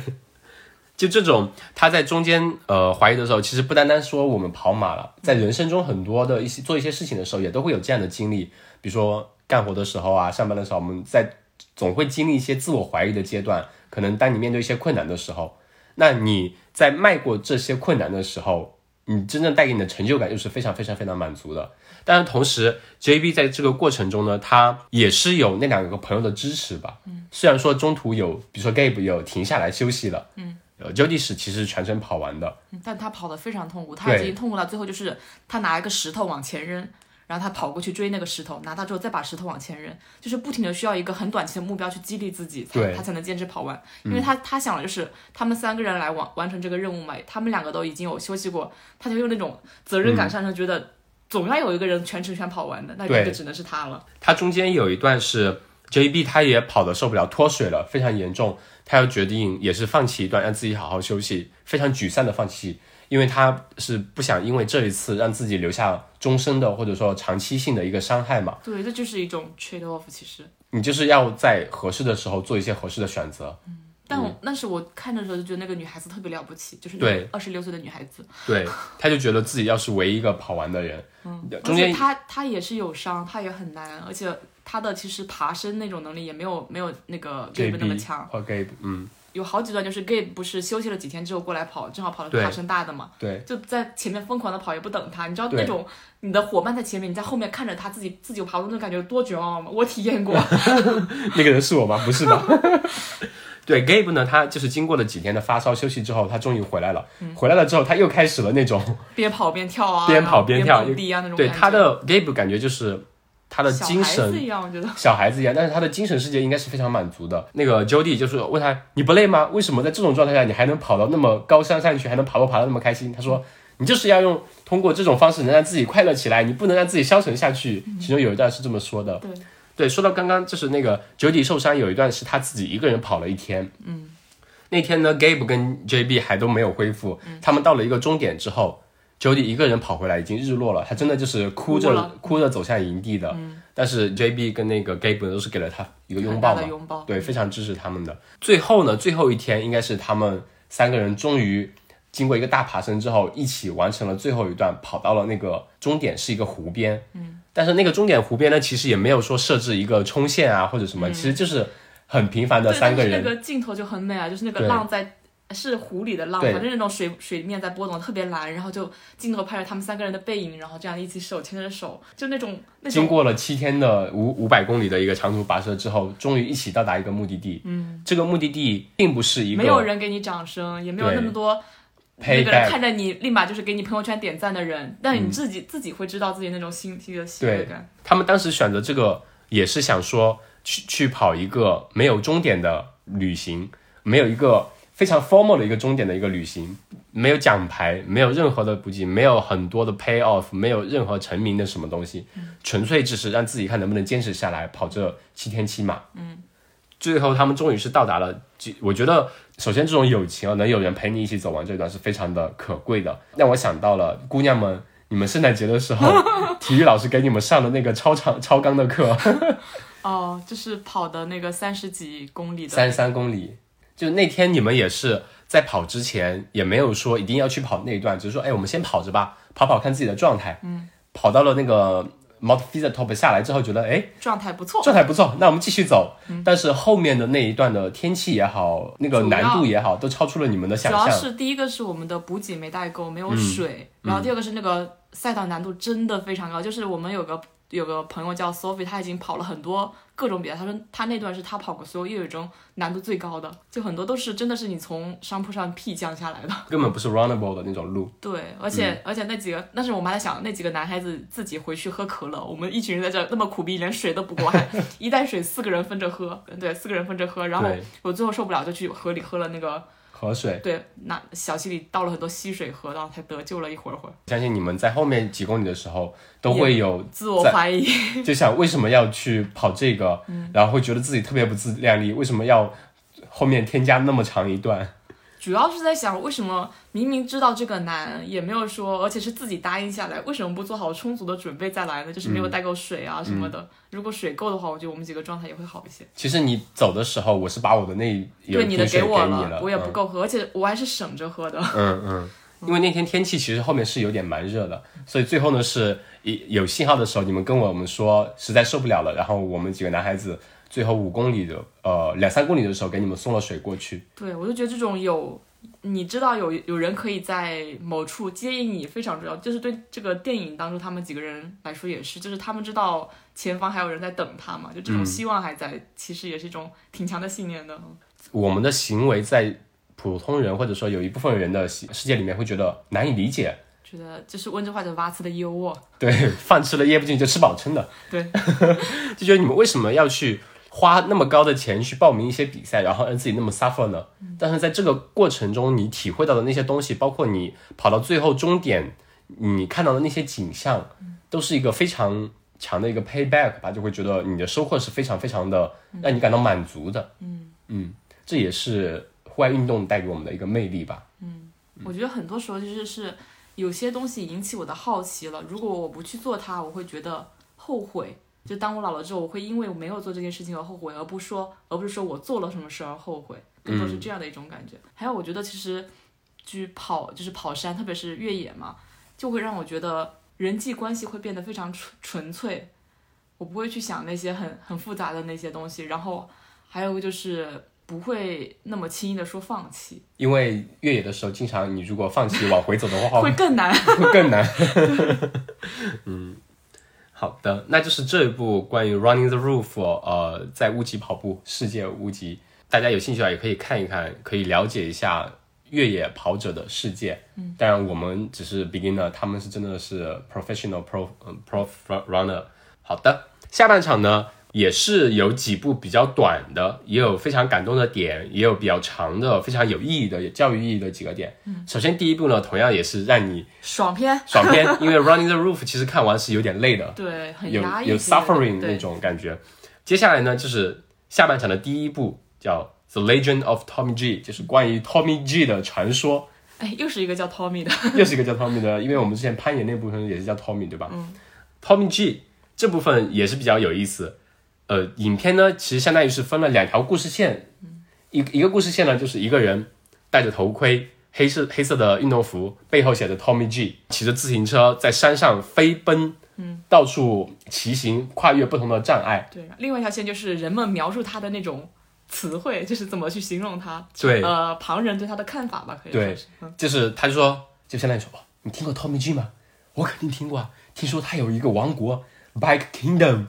S1: 就这种他在中间呃怀疑的时候，其实不单单说我们跑马了，在人生中很多的一些做一些事情的时候，也都会有这样的经历，比如说干活的时候啊，上班的时候，我们在总会经历一些自我怀疑的阶段。可能当你面对一些困难的时候，那你在迈过这些困难的时候，你真正带给你的成就感又是非常非常非常满足的。但是同时，JB 在这个过程中呢，他也是有那两个朋友的支持吧。嗯，虽然说中途有，比如说 Gabe 有停下来休息了，嗯，呃，Jody 是其实全程跑完的，
S2: 嗯但他跑得非常痛苦，他已经痛苦到最后就是他拿一个石头往前扔，然后他跑过去追那个石头，拿到之后再把石头往前扔，就是不停的需要一个很短期的目标去激励自己，才他才能坚持跑完。因为他他想的就是他们三个人来完完成这个任务嘛，他们两个都已经有休息过，他就用那种责任感上升，觉得总要有一个人全程全跑完的，那
S1: 对
S2: 这个只能是他了。
S1: 他中间有一段是 JB 他也跑的受不了，脱水了，非常严重，他要决定也是放弃一段，让自己好好休息，非常沮丧的放弃，因为他是不想因为这一次让自己留下终身的或者说长期性的一个伤害嘛。
S2: 对，这就是一种 trade off，其实。
S1: 你就是要在合适的时候做一些合适的选择。
S2: 嗯但我、那时我看的时候就觉得那个女孩子特别了不起，就是
S1: 对
S2: 二十六岁的女孩子，
S1: 对，她就觉得自己要是唯一一个跑完的人，[laughs] 嗯，中间
S2: 她她也是有伤，她也很难，而且她的其实爬升那种能力也没有没有那个 Gabe 那么强。
S1: 和 Gabe，嗯，
S2: 有好几段就是 Gabe 不是休息了几天之后过来跑，正好跑的
S1: 对
S2: 是爬升大的嘛，
S1: 对
S2: 就在前面疯狂的跑，也不等他。你知道那种你的伙伴在前面，你在后面看着他自己自己跑路那种感觉有多绝望吗？我体验过。[laughs]
S1: 那个人是我吗？不是吧？[laughs] 对，Gabe 呢，他就是经过了几天的发烧休息之后，他终于回来了。回来了之后，他又开始了那种
S2: 边跑边跳啊，
S1: 边跑边跳
S2: 边蹦迪啊那种
S1: 对他的 Gabe 感觉就是他的精神
S2: 小孩子一样，我觉得。
S1: 小孩子一样，但是他的精神世界应该是非常满足的。那个 Jody 就是问他你不累吗？为什么在这种状态下你还能跑到那么高山上去，还能爬坡爬得那么开心？他说你就是要用通过这种方式能让自己快乐起来，你不能让自己消沉下去。其中有一段是这么说的。
S2: 对，
S1: 对，说到刚刚就是那个 Jody 受伤，有一段是他自己一个人跑了一天。嗯，那天呢，Gabe 跟 JB 还都没有恢复。他们到了一个终点之后，Jody 一个人跑回来，已经日落了。他真的就是哭着
S2: 哭
S1: 哭着走向营地的。但是 JB 跟那个 Gabe 都是给了他一个拥抱
S2: 的，拥抱。
S1: 对，非常支持他们的。最后呢，最后一天应该是他们三个人终于经过一个大爬升之后，一起完成了最后一段，跑到了那个终点是一个湖边。嗯，但是那个终点湖边呢，其实也没有说设置一个冲线啊或者什么，其实就是很平凡的三个人。
S2: 那个镜头就很美啊，就是那个浪在是湖里的浪，反正那种水水面在波动，特别蓝，然后就镜头拍着他们三个人的背影，然后这样一起手牵着手，就那种那种
S1: 经过了七天的五五百公里的一个长途跋涉之后，终于一起到达一个目的地。嗯，这个目的地并不是一个
S2: 没有人给你掌声，也没有那么多。那个人看着你，立马就是给你朋友圈点赞的人，但
S1: 嗯
S2: 你自己、自己会知道自己那种心体的喜悦感。
S1: 他们当时选择这个也是想说去去跑一个没有终点的旅行，没有一个非常 formal 的一个终点的一个旅行，没有奖牌，没有任何的补给，没有很多的 pay off，没有任何成名的什么东西，纯粹只是让自己看能不能坚持下来跑这七天七马。嗯，最后他们终于是到达了，我觉得首先这种友情啊，能有人陪你一起走完这段是非常的可贵的，让我想到了姑娘们。你们圣诞节的时候，[laughs] 体育老师给你们上的那个超长超纲的课，[laughs]
S2: 哦，就是跑的那个三十几公里的，
S1: 三十三公里。就那天你们也是在跑之前，也没有说一定要去跑那一段，只是说，哎，我们先跑着吧，跑跑看自己的状态。嗯，跑到了那个 Mount f i z a Top 下来之后，觉得哎
S2: 状态不错。
S1: 状态不错，那我们继续走。但是后面的那一段的天气也好，那个难度也好，都超出了你们的想象主要。
S2: 是第一个是我们的补给没带够，没有
S1: 嗯
S2: 水，然后第二个是那个赛道难度真的非常高，就是我们有个有个朋友叫 Sophie，他已经跑了很多各种比赛。他说他那段是他跑过所有越野中难度最高的，就很多都是真的是你从商铺上屁降下来的。[laughs]
S1: 根本不是 runnable 的那种路。
S2: 对，而且、而且那几个，但是我们还在想那几个男孩子自己回去喝可乐，我们一群人在这那么苦逼，连水都不够，还 [laughs] 一袋水四个人分着喝，对，四个人分着喝。然后我最后受不了，就去河里喝了那个，
S1: 河水，
S2: 对，那小溪里倒了很多溪水喝，然后才得救了一会儿会儿。
S1: 相信你们在后面几公里的时候都会有
S2: 自我怀疑，[laughs]
S1: 就想为什么要去跑这个，然后会觉得自己特别不自量力，为什么要后面添加那么长一段？
S2: 主要是在想为什么明明知道这个难，也没有说，而且是自己答应下来，为什么不做好充足的准备再来呢？就是没有带够水啊什么的。如果水够的话，我觉得我们几个状态也会好一些。
S1: 其实你走的时候，我是把我的那有
S2: 对你的
S1: 给
S2: 我
S1: 你了，
S2: 我也不
S1: 嗯
S2: 够喝，而且我还是省着喝的。
S1: 嗯嗯，因为那天天气其实后面是有点蛮热的，所以最后呢是一有信号的时候，你们跟我们说实在受不了了，然后我们几个男孩子最后五公里的呃两三公里的时候给你们送了水过去。
S2: 对，我就觉得这种有，你知道有有人可以在某处接应你非常重要，就是对这个电影当中他们几个人来说也是，就是他们知道前方还有人在等他嘛，就这种希望还在，其实也是一种挺强的信念的。
S1: 我们的行为在普通人或者说有一部分人的世世界里面会觉得难以理解，
S2: 觉得就是温州话叫挖刺的优哦，
S1: 对，饭吃了噎不进就吃饱撑的，
S2: 对，
S1: 就觉得你们为什么要去花那么高的钱去报名一些比赛，然后让自己那么 suffer 呢？但是在这个过程中，你体会到的那些东西，包括你跑到最后终点，你看到的那些景象，都是一个非常强的一个 payback 吧，就会觉得你的收获是非常非常的让你感到满足的。嗯这也是户外运动带给我们的一个魅力吧。
S2: 嗯我觉得很多时候就是是有些东西引起我的好奇了，如果我不去做它，我会觉得后悔。就当我老了之后，我会因为我没有做这件事情而后悔，而不说，而不是说我做了什么事而后悔，更多是这样的一种感觉。还有，我觉得其实去跑就是跑山，特别是越野嘛，就会让我觉得人际关系会变得非常纯纯粹。我不会去想那些很很复杂的那些东西，然后还有就是不会那么轻易的说放弃，
S1: 因为越野的时候，经常你如果放弃往回走的话，
S2: 会更难。
S1: 会更难。[laughs] [laughs] 嗯，好的，那就是这一部关于 Running the Roof，呃，在屋脊跑步世界屋脊，大家有兴趣的话，也可以看一看，可以了解一下越野跑者的世界。嗯，当然我们只是 beginner，他们是真的是 professional pro 嗯 pro runner。好的，下半场呢。也是有几部比较短的，也有非常感动的点，也有比较长的、非常有意义的、有教育意义的几个点。首先第一部呢，同样也是让你
S2: 爽片，[laughs]
S1: 爽片，因为 Running the Roof 其实看完是有点累的，[laughs]
S2: 对，很
S1: 有有 suffering 那种感觉。接下来呢，就是下半场的第一部叫 The Legend of Tommy G，就是关于 Tommy G 的传说，
S2: 哎，又是一个叫 Tommy 的，[laughs]
S1: 又是一个叫 Tommy 的，因为我们之前攀岩那部分也是叫 Tommy 对吧？嗯，Tommy G 这部分也是比较有意思。呃，影片呢，其实相当于是分了两条故事线，一一个故事线呢，就是一个人戴着头盔，黑色黑色的运动服，背后写着 Tommy G，骑着自行车在山上飞奔，嗯，到处骑行，跨越不同的障碍。
S2: 对，另外一条线就是人们描述他的那种词汇，就是怎么去形容他，
S1: 对
S2: 呃，旁人对他的看法吧，可以说
S1: 对就是他就说，就相当于说，哦，你听过 Tommy G 吗？我肯定听过啊，听说他有一个王国 Bike Kingdom。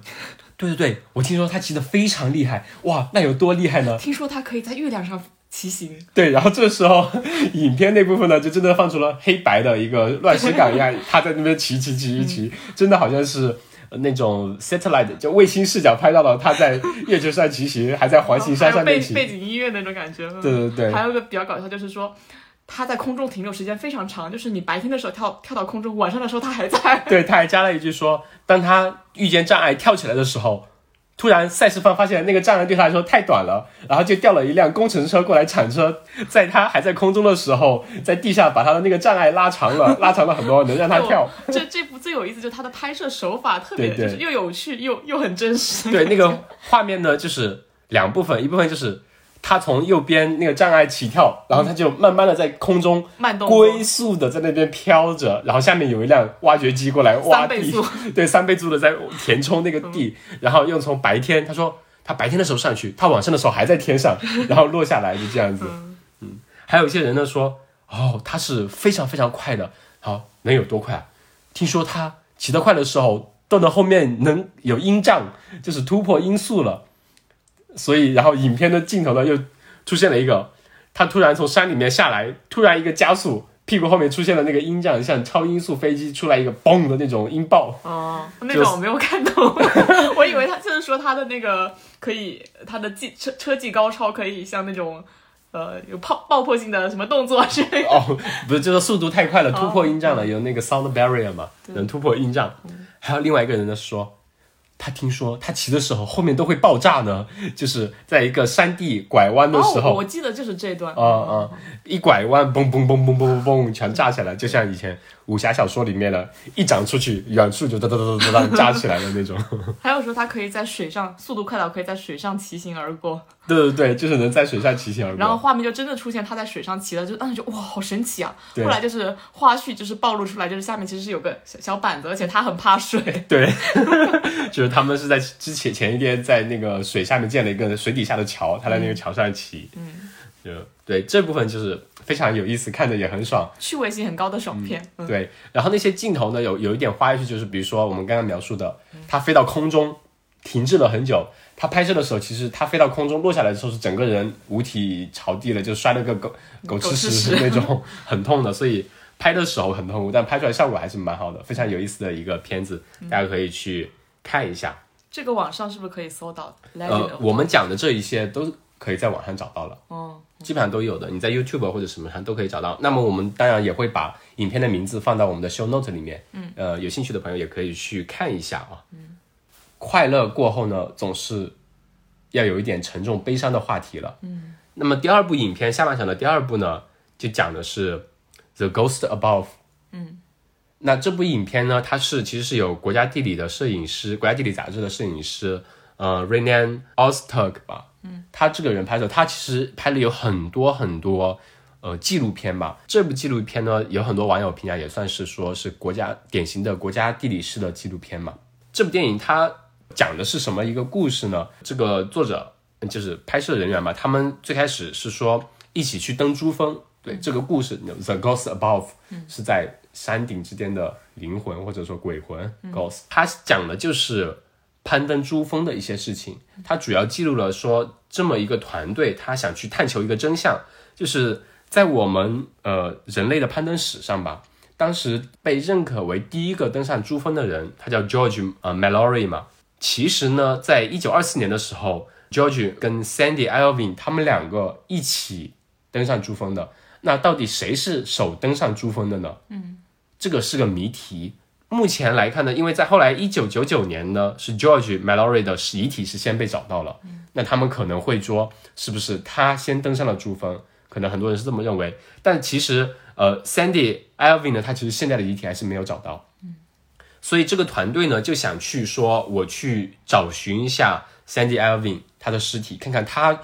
S1: 对对对，我听说他骑得非常厉害，哇，那有多厉害呢？
S2: 听说他可以在月亮上骑行，
S1: 对，然后这时候影片那部分呢，就真的放出了黑白的一个乱石岗一样，他在那边骑骑骑骑骑，真的好像是呃那种 satellite 就卫星视角拍到了他在月球上骑行，还在环形山上面骑。
S2: 背景音乐那种感觉，嗯
S1: 对对对
S2: 还有一个比较搞笑，就是说。他在空中停留时间非常长，就是你白天的时候跳跳到空中，晚上的时候他还在。[laughs]
S1: 对，他还加了一句说，当他遇见障碍跳起来的时候，突然赛事方发现那个障碍对他来说太短了，然后就调了一辆工程车过来铲车，在他还在空中的时候，在地下把他的那个障碍拉长了，拉长了很多，能让他跳。
S2: 这这部最有意思就是它的拍摄手法特别，
S1: 对对
S2: 就是又有趣又又很真实。
S1: 对，那个画面呢，就是两部分，一部分就是他从右边那个障碍起跳，然后他就慢慢的在空中
S2: 慢动
S1: 龟速的在那边飘着，然后下面有一辆挖掘机过来挖地
S2: 三，[laughs]
S1: 对，三倍速的在填充那个地，然后又从白天，他说他白天的时候上去，他晚上的时候还在天上，然后落下来就这样子。嗯，还有一些人呢说，哦，他是非常非常快的，好，能有多快啊？听说他骑得快的时候，到了后面能有音障，就是突破音速了。所以，然后影片的镜头呢又出现了一个，他突然从山里面下来，突然一个加速，屁股后面出现了那个音障，像超音速飞机出来一个嘣的那种音爆。
S2: 哦，那种我没有看懂，[laughs] 我以为他就是说他的那个可以，他的技车车技高超，可以像那种呃有爆爆破性的什么动作之类的。
S1: 哦，不是，就是速度太快了，突破音障了，有那个 sound barrier 嘛，能突破音障。还有另外一个人呢说。他听说他骑的时候后面都会爆炸呢，[laughs] 就是在一个山地拐弯的时候，
S2: 我记得就是这段，
S1: 啊啊，一拐弯，嘣嘣嘣嘣嘣嘣嘣，全炸起来，就像以前武侠小说里面的，一掌出去，远处就哒哒哒哒哒炸起来的那种。[laughs]
S2: 还有说他可以在水上速度快到可以在水上骑行而过，
S1: 对对对，就是能在水上骑行而过。
S2: 然后画面就真的出现他在水上骑了，就当时就哇，好神奇啊！后来就是花絮就是暴露出来，就是下面其实是有个小小板子，而且他很怕水，[laughs]
S1: 对，[laughs] 就是。他们是在之前前一天在那个水下面建了一个水底下的桥，他在那个桥上骑，
S2: 嗯，
S1: 就对这部分就是非常有意思，看着也很爽，
S2: 趣味性很高的爽片。
S1: 对，然后那些镜头呢，有有一点花絮，就是比如说我们刚刚描述的，它飞到空中停滞了很久，他拍摄的时候，其实他飞到空中落下来的时候是整个人五体朝地了，就摔了个狗狗吃屎那种，很痛的，所以拍的时候很痛苦，但拍出来效果还是蛮好的，非常有意思的一个片子，大家可以去。看一下，
S2: 这个网上是不是可以搜到？
S1: 呃，我们讲的这一些都可以在网上找到了，
S2: 哦，
S1: 基本上都有的，你在 YouTube 或者什么上都可以找到。那么我们当然也会把影片的名字放到我们的 Show Note 里面，
S2: 嗯，
S1: 呃，有兴趣的朋友也可以去看一下啊。嗯，快乐过后呢，总是要有一点沉重悲伤的话题了。
S2: 嗯，
S1: 那么第二部影片下半场的第二部呢，就讲的是 The Ghost Above。
S2: 嗯。
S1: 那这部影片呢？它是其实是有国家地理的摄影师，国家地理杂志的摄影师，呃 r e n a n Osterk 吧。
S2: 嗯，
S1: 他这个人拍摄，他其实拍了有很多很多呃纪录片吧。这部纪录片呢，有很多网友评价也算是说是国家典型的国家地理式的纪录片嘛。这部电影它讲的是什么一个故事呢？这个作者就是拍摄人员嘛，他们最开始是说一起去登珠峰。对这个故事，The Ghost Above 是在山顶之间的灵魂或者说鬼魂 Ghost，它讲的就是攀登珠峰的一些事情。它主要记录了说这么一个团队，他想去探求一个真相，就是在我们呃人类的攀登史上吧，当时被认可为第一个登上珠峰的人，他叫 George 呃 Mallory 嘛。其实呢，在一九二四年的时候，George 跟 Sandy Alvin 他们两个一起登上珠峰的。那到底谁是首登上珠峰的呢？
S2: 嗯，
S1: 这个是个谜题。目前来看呢，因为在后来一九九九年呢，是 George Mallory 的遗体是先被找到了。那他们可能会说，是不是他先登上了珠峰？可能很多人是这么认为。但其实，呃，Sandy Alvin 呢，他其实现在的遗体还是没有找到。
S2: 嗯，
S1: 所以这个团队呢就想去说，我去找寻一下 Sandy Alvin 他的尸体，看看他。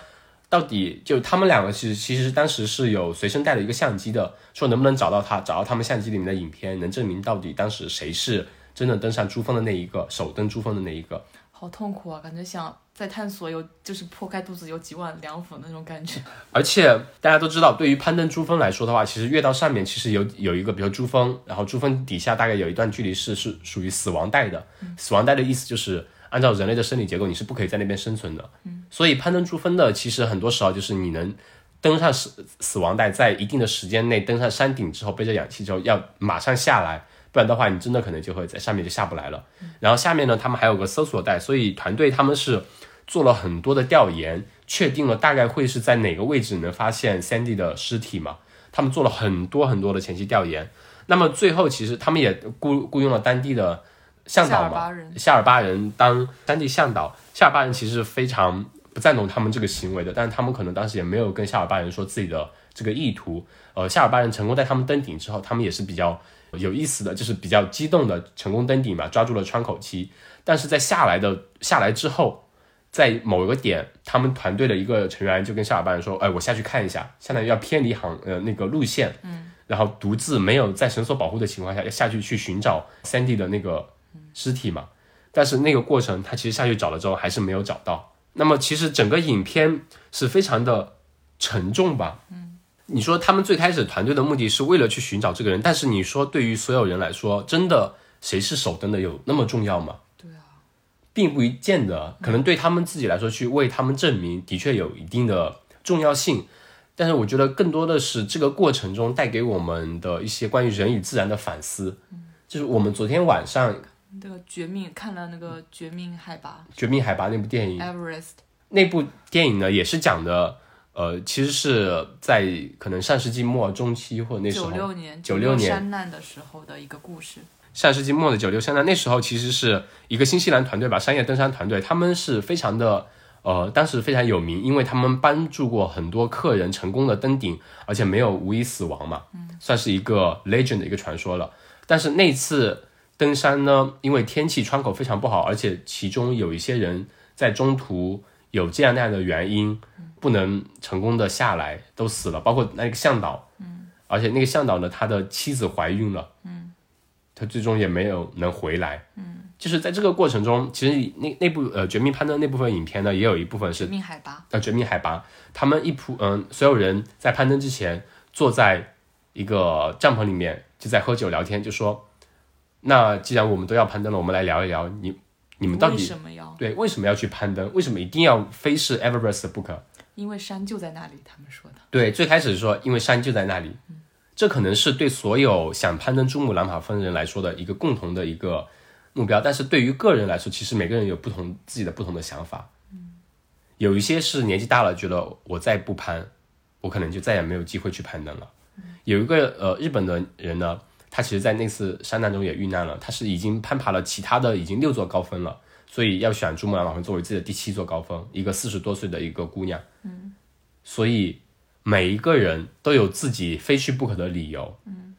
S1: 到底就他们两个其实其实当时是有随身带了一个相机的，说能不能找到他，找到他们相机里面的影片，能证明到底当时谁是真的登上珠峰的那一个，首登珠峰的那一个。
S2: 好痛苦啊，感觉想在探索有就是破开肚子有几万两斧那种感觉。
S1: 而且大家都知道，对于攀登珠峰来说的话，其实越到上面其实有有一个，比如珠峰，然后珠峰底下大概有一段距离是是属于死亡带的，死亡带的意思就是。按照人类的生理结构，你是不可以在那边生存的。所以攀登珠峰的，其实很多时候就是你能登上死死亡带，在一定的时间内登上山顶之后，背着氧气之后要马上下来，不然的话，你真的可能就会在上面就下不来了。然后下面呢，他们还有个搜索带，所以团队他们是做了很多的调研，确定了大概会是在哪个位置能发现 Sandy 的尸体嘛？他们做了很多很多的前期调研，那么最后其实他们也雇雇佣了当地的。向导嘛，夏尔巴人当当地向导，夏尔巴人其实非常不赞同他们这个行为的，但是他们可能当时也没有跟夏尔巴人说自己的这个意图。呃，夏尔巴人成功在他们登顶之后，他们也是比较有意思的，就是比较激动的成功登顶嘛，抓住了窗口期。但是在下来的下来之后，在某一个点，他们团队的一个成员就跟夏尔巴人说：“哎，我下去看一下，相当于要偏离航呃那个路线，
S2: 嗯，
S1: 然后独自没有在绳索保护的情况下要下去去寻找 Sandy 的那个。”尸体嘛，但是那个过程他其实下去找了之后还是没有找到。那么其实整个影片是非常的沉重吧？
S2: 嗯，
S1: 你说他们最开始团队的目的是为了去寻找这个人，但是你说对于所有人来说，真的谁是首登的有那么重要吗？
S2: 对啊，
S1: 并不一见得，可能对他们自己来说，去为他们证明，的确有一定的重要性。但是我觉得更多的是这个过程中带给我们的一些关于人与自然的反思。就是我们昨天晚上
S2: 那个绝命看了那个《绝命海拔《
S1: 绝命海拔》那部电影》
S2: ，Everest，
S1: 那部电影呢，也是讲的，呃，其实是在可能上世纪末中期或者那时候九，
S2: 六年
S1: 九六年
S2: 山难的时候的一个故事。
S1: 上世纪末的九六山难，那时候其实是一个新西兰团队吧，商业登山团队，他们是非常的，呃，当时非常有名，因为他们帮助过很多客人成功的登顶，而且没有无一死亡嘛，算是一个 legend 的一个传说了。但是那次登山呢，因为天气窗口非常不好，而且其中有一些人在中途有这样那样的原因，不能成功的下来，都死了，包括那个向导，而且那个向导呢，他的妻子怀孕了，他最终也没有能回来。嗯，就是在这个过程中，其实那那部呃《绝命攀登》那部分影片呢，也有一部分是
S2: 绝命海拔，
S1: 呃《绝命海拔》，他们一铺嗯、所有人在攀登之前坐在一个帐篷里面，就在喝酒聊天，就说，那既然我们都要攀登了，我们来聊一聊你你们到
S2: 为
S1: 底
S2: 什么要？
S1: 对为什么要去攀登？为什么一定要非是 Everest 不可？
S2: 因为山就在那里，他们说的。
S1: 对，最开始说因为山就在那里，这可能是对所有想攀登珠穆朗玛峰的人来说的一个共同的一个目标，但是对于个人来说，其实每个人有不同自己的不同的想法。有一些是年纪大了，觉得我再不攀，我可能就再也没有机会去攀登了。有一个呃日本的人呢，他其实在那次山难中也遇难了，他是已经攀爬了其他的已经六座高峰了，所以要选珠穆朗玛峰作为自己的第七座高峰，一个四十多岁的一个姑娘。嗯，所以每一个人都有自己非去不可的理由。嗯，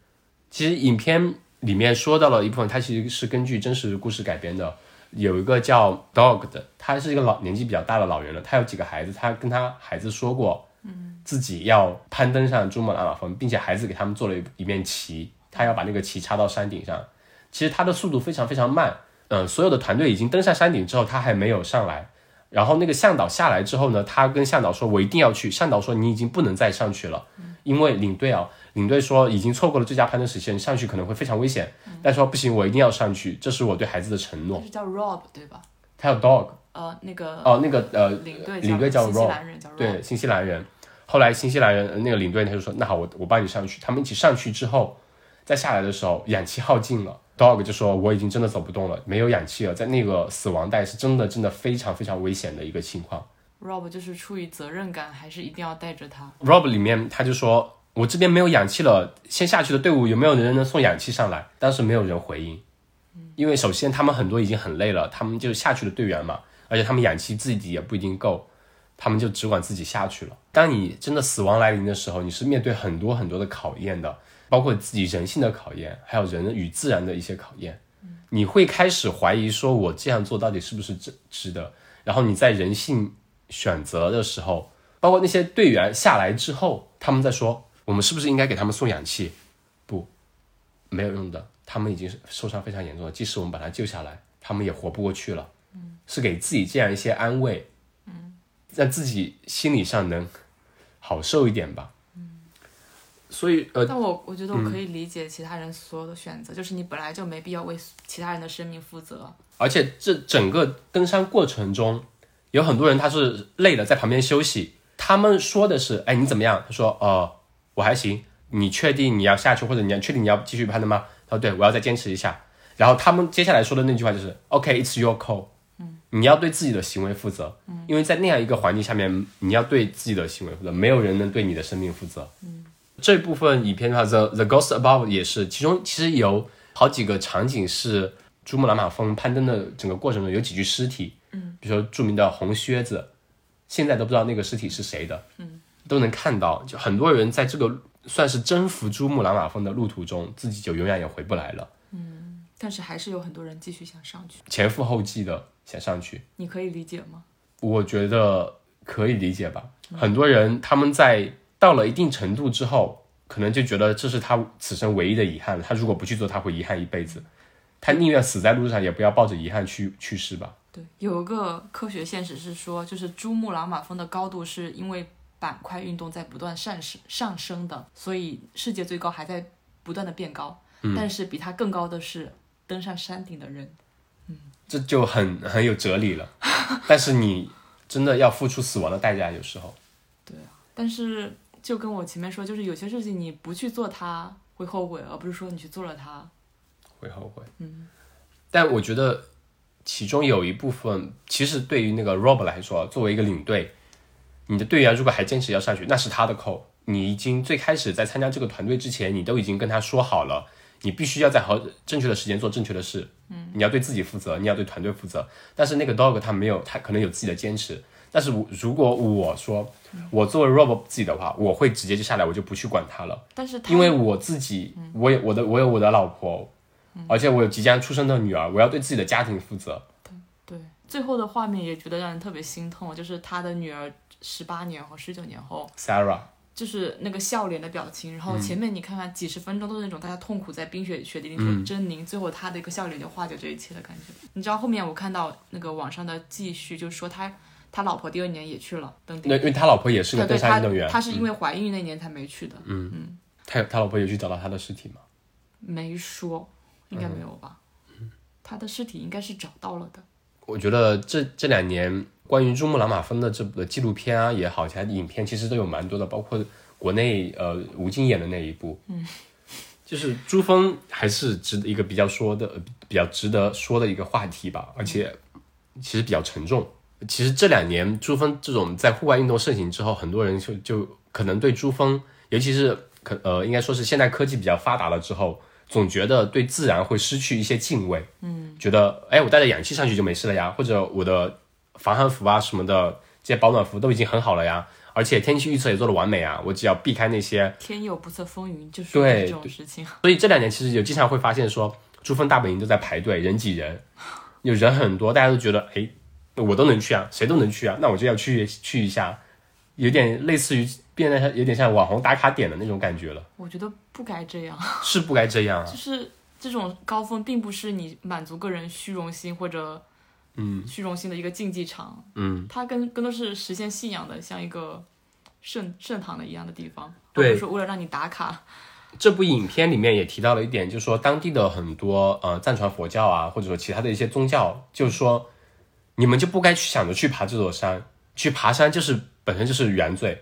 S1: 其实影片里面说到了一部分，它其实是根据真实故事改编的。有一个叫 Dog 的，他是一个老年纪比较大的老人了，他有几个孩子，他跟他孩子说过，嗯，自己要攀登上珠穆朗玛峰，并且孩子给他们做了一一面旗，他要把那个旗插到山顶上。其实他的速度非常非常慢，嗯，所有的团队已经登上山顶之后，他还没有上来。然后那个向导下来之后呢，他跟向导说：“我一定要去。”向导说：“你已经不能再上去了，因为领队啊，领队说已经错过了最佳攀登时间，上去可能会非常危险。但说不行，我一定要上去，这是我对孩子的承诺
S2: 叫 Rob 对吧？
S1: 他有 dog
S2: 呃，那个
S1: 哦，那个呃
S2: 领队
S1: 领队叫 Rob，对，新西兰人。后来新西兰人呃那个领队他就说：“那好，我我帮你上去。”他们一起上去之后，再下来的时候，氧气耗尽了。Dog 就说：“我已经真的走不动了，没有氧气了，在那个死亡带是真的真的非常非常危险的一个情况。
S2: Rob 就是出于责任感，还是一定要带着他。
S1: Rob 里面他就说：“我这边没有氧气了，先下去的队伍有没有人能送氧气上来？”当时没有人回应，因为首先他们很多已经很累了，他们就是下去的队员嘛，而且他们氧气自己也不一定够，他们就只管自己下去了。当你真的死亡来临的时候，你是面对很多很多的考验的，包括自己人性的考验，还有人与自然的一些考验。你会开始怀疑说，我这样做到底是不是值值得？然后你在人性选择的时候，包括那些队员下来之后，他们在说，我们是不是应该给他们送氧气？不，没有用的，他们已经是受伤非常严重了。即使我们把他救下来，他们也活不过去了。是给自己这样一些安慰，让自己心理上能好受一点吧。嗯所以呃，
S2: 但我我觉得我可以理解其他人所有的选择，就是你本来就没必要为其他人的生命负责。
S1: 而且这整个登山过程中，有很多人他是累了，在旁边休息。他们说的是：“哎，你怎么样？”他说：“呃，我还行。你确定你要下去，或者你要确定你要继续攀登吗？”他说：“对，我要再坚持一下。”然后他们接下来说的那句话就是：“OK，it's、your call。”嗯，你要对自己的行为负责。嗯，因为在那样一个环境下面，你要对自己的行为负责，没有人能对你的生命负责。嗯，这部分影片的话，《The The Ghost Above》也是，其中其实有好几个场景是珠穆朗玛峰攀登的整个过程中有几具尸体，嗯，比如说著名的红靴子，现在都不知道那个尸体是谁的，嗯，都能看到，就很多人在这个算是征服珠穆朗玛峰的路途中，自己就永远也回不来了，嗯。
S2: 但是还是有很多人继续想上去，
S1: 前赴后继的想上去，
S2: 你可以理解吗？
S1: 我觉得可以理解吧。很多人他们在到了一定程度之后，可能就觉得这是他此生唯一的遗憾了。他如果不去做，他会遗憾一辈子。他宁愿死在路上，也不要抱着遗憾去去世吧。
S2: 对，有一个科学现实是说，就是珠穆朗玛峰的高度是因为板块运动在不断上升上升的，所以世界最高还在不断的变高。但是比它更高的是登上山顶的人。
S1: 这就很很有哲理了。但是你真的要付出死亡的代价，有时候。[laughs]
S2: 对啊但是就跟我前面说，就是有些事情你不去做它会后悔，而不是说你去做了它。
S1: 会后悔。
S2: 嗯，
S1: 但我觉得其中有一部分，其实对于那个 Rob 来说，作为一个领队，你的队员如果还坚持要上去，那是他的扣。你已经最开始在参加这个团队之前，你都已经跟他说好了，你必须要在好正确的时间做正确的事。嗯，你要对自己负责，你要对团队负责。但是那个 Dog 他没有，他可能有自己的坚持。但是我如果我说，我作为 Rob 自己的话，我会直接就下来，我就不去管他了。
S2: 但是他
S1: 因为我自己，我有我的，我有我的老婆，而且我有即将出生的女儿，我要对自己的家庭负责。
S2: 对最后的画面也觉得让人特别心痛，就是他的女儿十八年后、十九年后
S1: ，Sarah，
S2: 就是那个笑脸的表情，然后前面你看看几十分钟都是那种大家痛苦在冰雪雪地里头狰狞，最后他的一个笑脸就化解这一切的感觉。你知道后面我看到那个网上的继续，就是说他他老婆第二年也去了登顶
S1: 那，因为他老婆也是个登山运动员，
S2: 他是因为怀孕那年才没去的，嗯嗯
S1: 他他老婆有去找到他的尸体吗？
S2: 没说，应该没有吧？他的尸体应该是找到了的。
S1: 我觉得这这两年关于珠穆朗玛峰的这部纪录片啊也好，其他的影片其实都有蛮多的，包括国内呃吴京演的那一部，嗯，就是珠峰还是值得一个比较说的、呃比较值得说的一个话题吧，而且其实比较沉重。其实这两年珠峰这种在户外运动盛行之后，很多人就就可能对珠峰，尤其是可呃应该说是现代科技比较发达了之后，总觉得对自然会失去一些敬畏，嗯，觉得哎我带着氧气上去就没事了呀，或者我的防寒服啊什么的这些保暖服都已经很好了呀，而且天气预测也做的完美啊，我只要避开那些
S2: 天有不测风云，就是
S1: 对
S2: 这种事情。
S1: 所以这两年其实有经常会发现说，珠峰大本营都在排队，人挤人，有人很多，大家都觉得，哎，我都能去啊，谁都能去啊，那我就要去去一下，有点类似于变得有点像网红打卡点的那种感觉了，
S2: 我觉得不该这样，
S1: 是不该这样啊。[laughs]
S2: 就是这种高峰并不是你满足个人虚荣心或者嗯。虚荣心的一个竞技场，
S1: 嗯，
S2: 它更更多是实现信仰的，像一个圣圣堂的一样的地方，
S1: 对。
S2: 是说为了让你打卡。
S1: 这部影片里面也提到了一点，就是说当地的很多呃藏传佛教啊，或者说其他的一些宗教，就是说你们就不该去想着去爬这座山，去爬山就是本身就是原罪，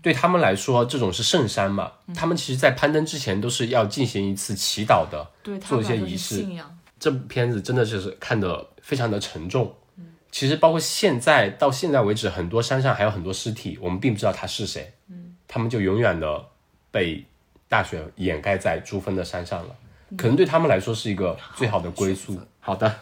S1: 对他们来说这种是圣山嘛，他们其实在攀登之前都是要进行一次祈祷的。
S2: 对
S1: 做一些仪式。
S2: 信仰，
S1: 这部片子真的就是看得非常的沉重。其实包括现在到现在为止，很多山上还有很多尸体，我们并不知道他是谁。嗯，他们就永远的被大雪掩盖在珠峰的山上了。可能对他们来说是一个最好的归宿。好的，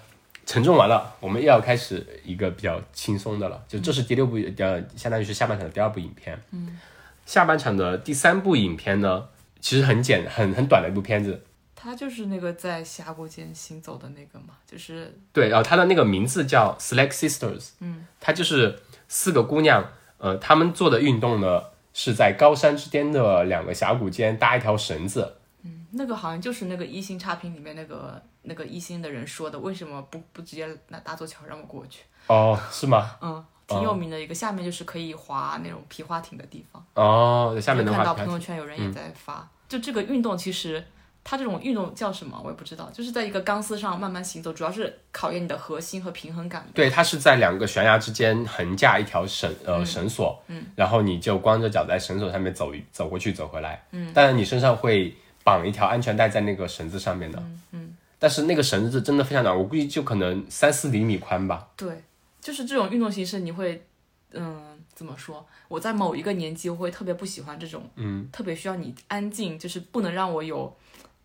S1: 沉重完了，我们又要开始一个比较轻松的了。就这是第六部，呃，相当于是下半场的第二部影片。嗯，下半场的第三部影片呢，其实很简很很短的一部片子。
S2: 他就是那个在峡谷间行走的那个嘛，就是
S1: 对，然后他的那个名字叫 Slack Sisters，嗯，他就是四个姑娘，呃，她们做的运动呢是在高山之间的两个峡谷间搭一条绳子，嗯
S2: 那个好像就是那个一星差评里面那个那个一星的人说的，为什么不不直接拿搭座桥让我过去？
S1: 哦，是吗？
S2: 嗯，挺有名的一个，下面就是可以划那种皮划艇的地方。
S1: 哦，下面的话
S2: 看到朋友圈有人也在发，就这个运动其实。它这种运动叫什么？我也不知道，就是在一个钢丝上慢慢行走，主要是考验你的核心和平衡感。
S1: 对，它是在两个悬崖之间横架一条绳呃绳索，嗯，然后你就光着脚在绳索上面走一走过去走回来，嗯，当然你身上会绑一条安全带在那个绳子上面的，嗯，但是那个绳子真的非常短，我估计就可能三四厘米宽吧。
S2: 对，就是这种运动形式，你会，嗯，怎么说？我在某一个年纪，我会特别不喜欢这种，嗯，特别需要你安静，就是不能让我有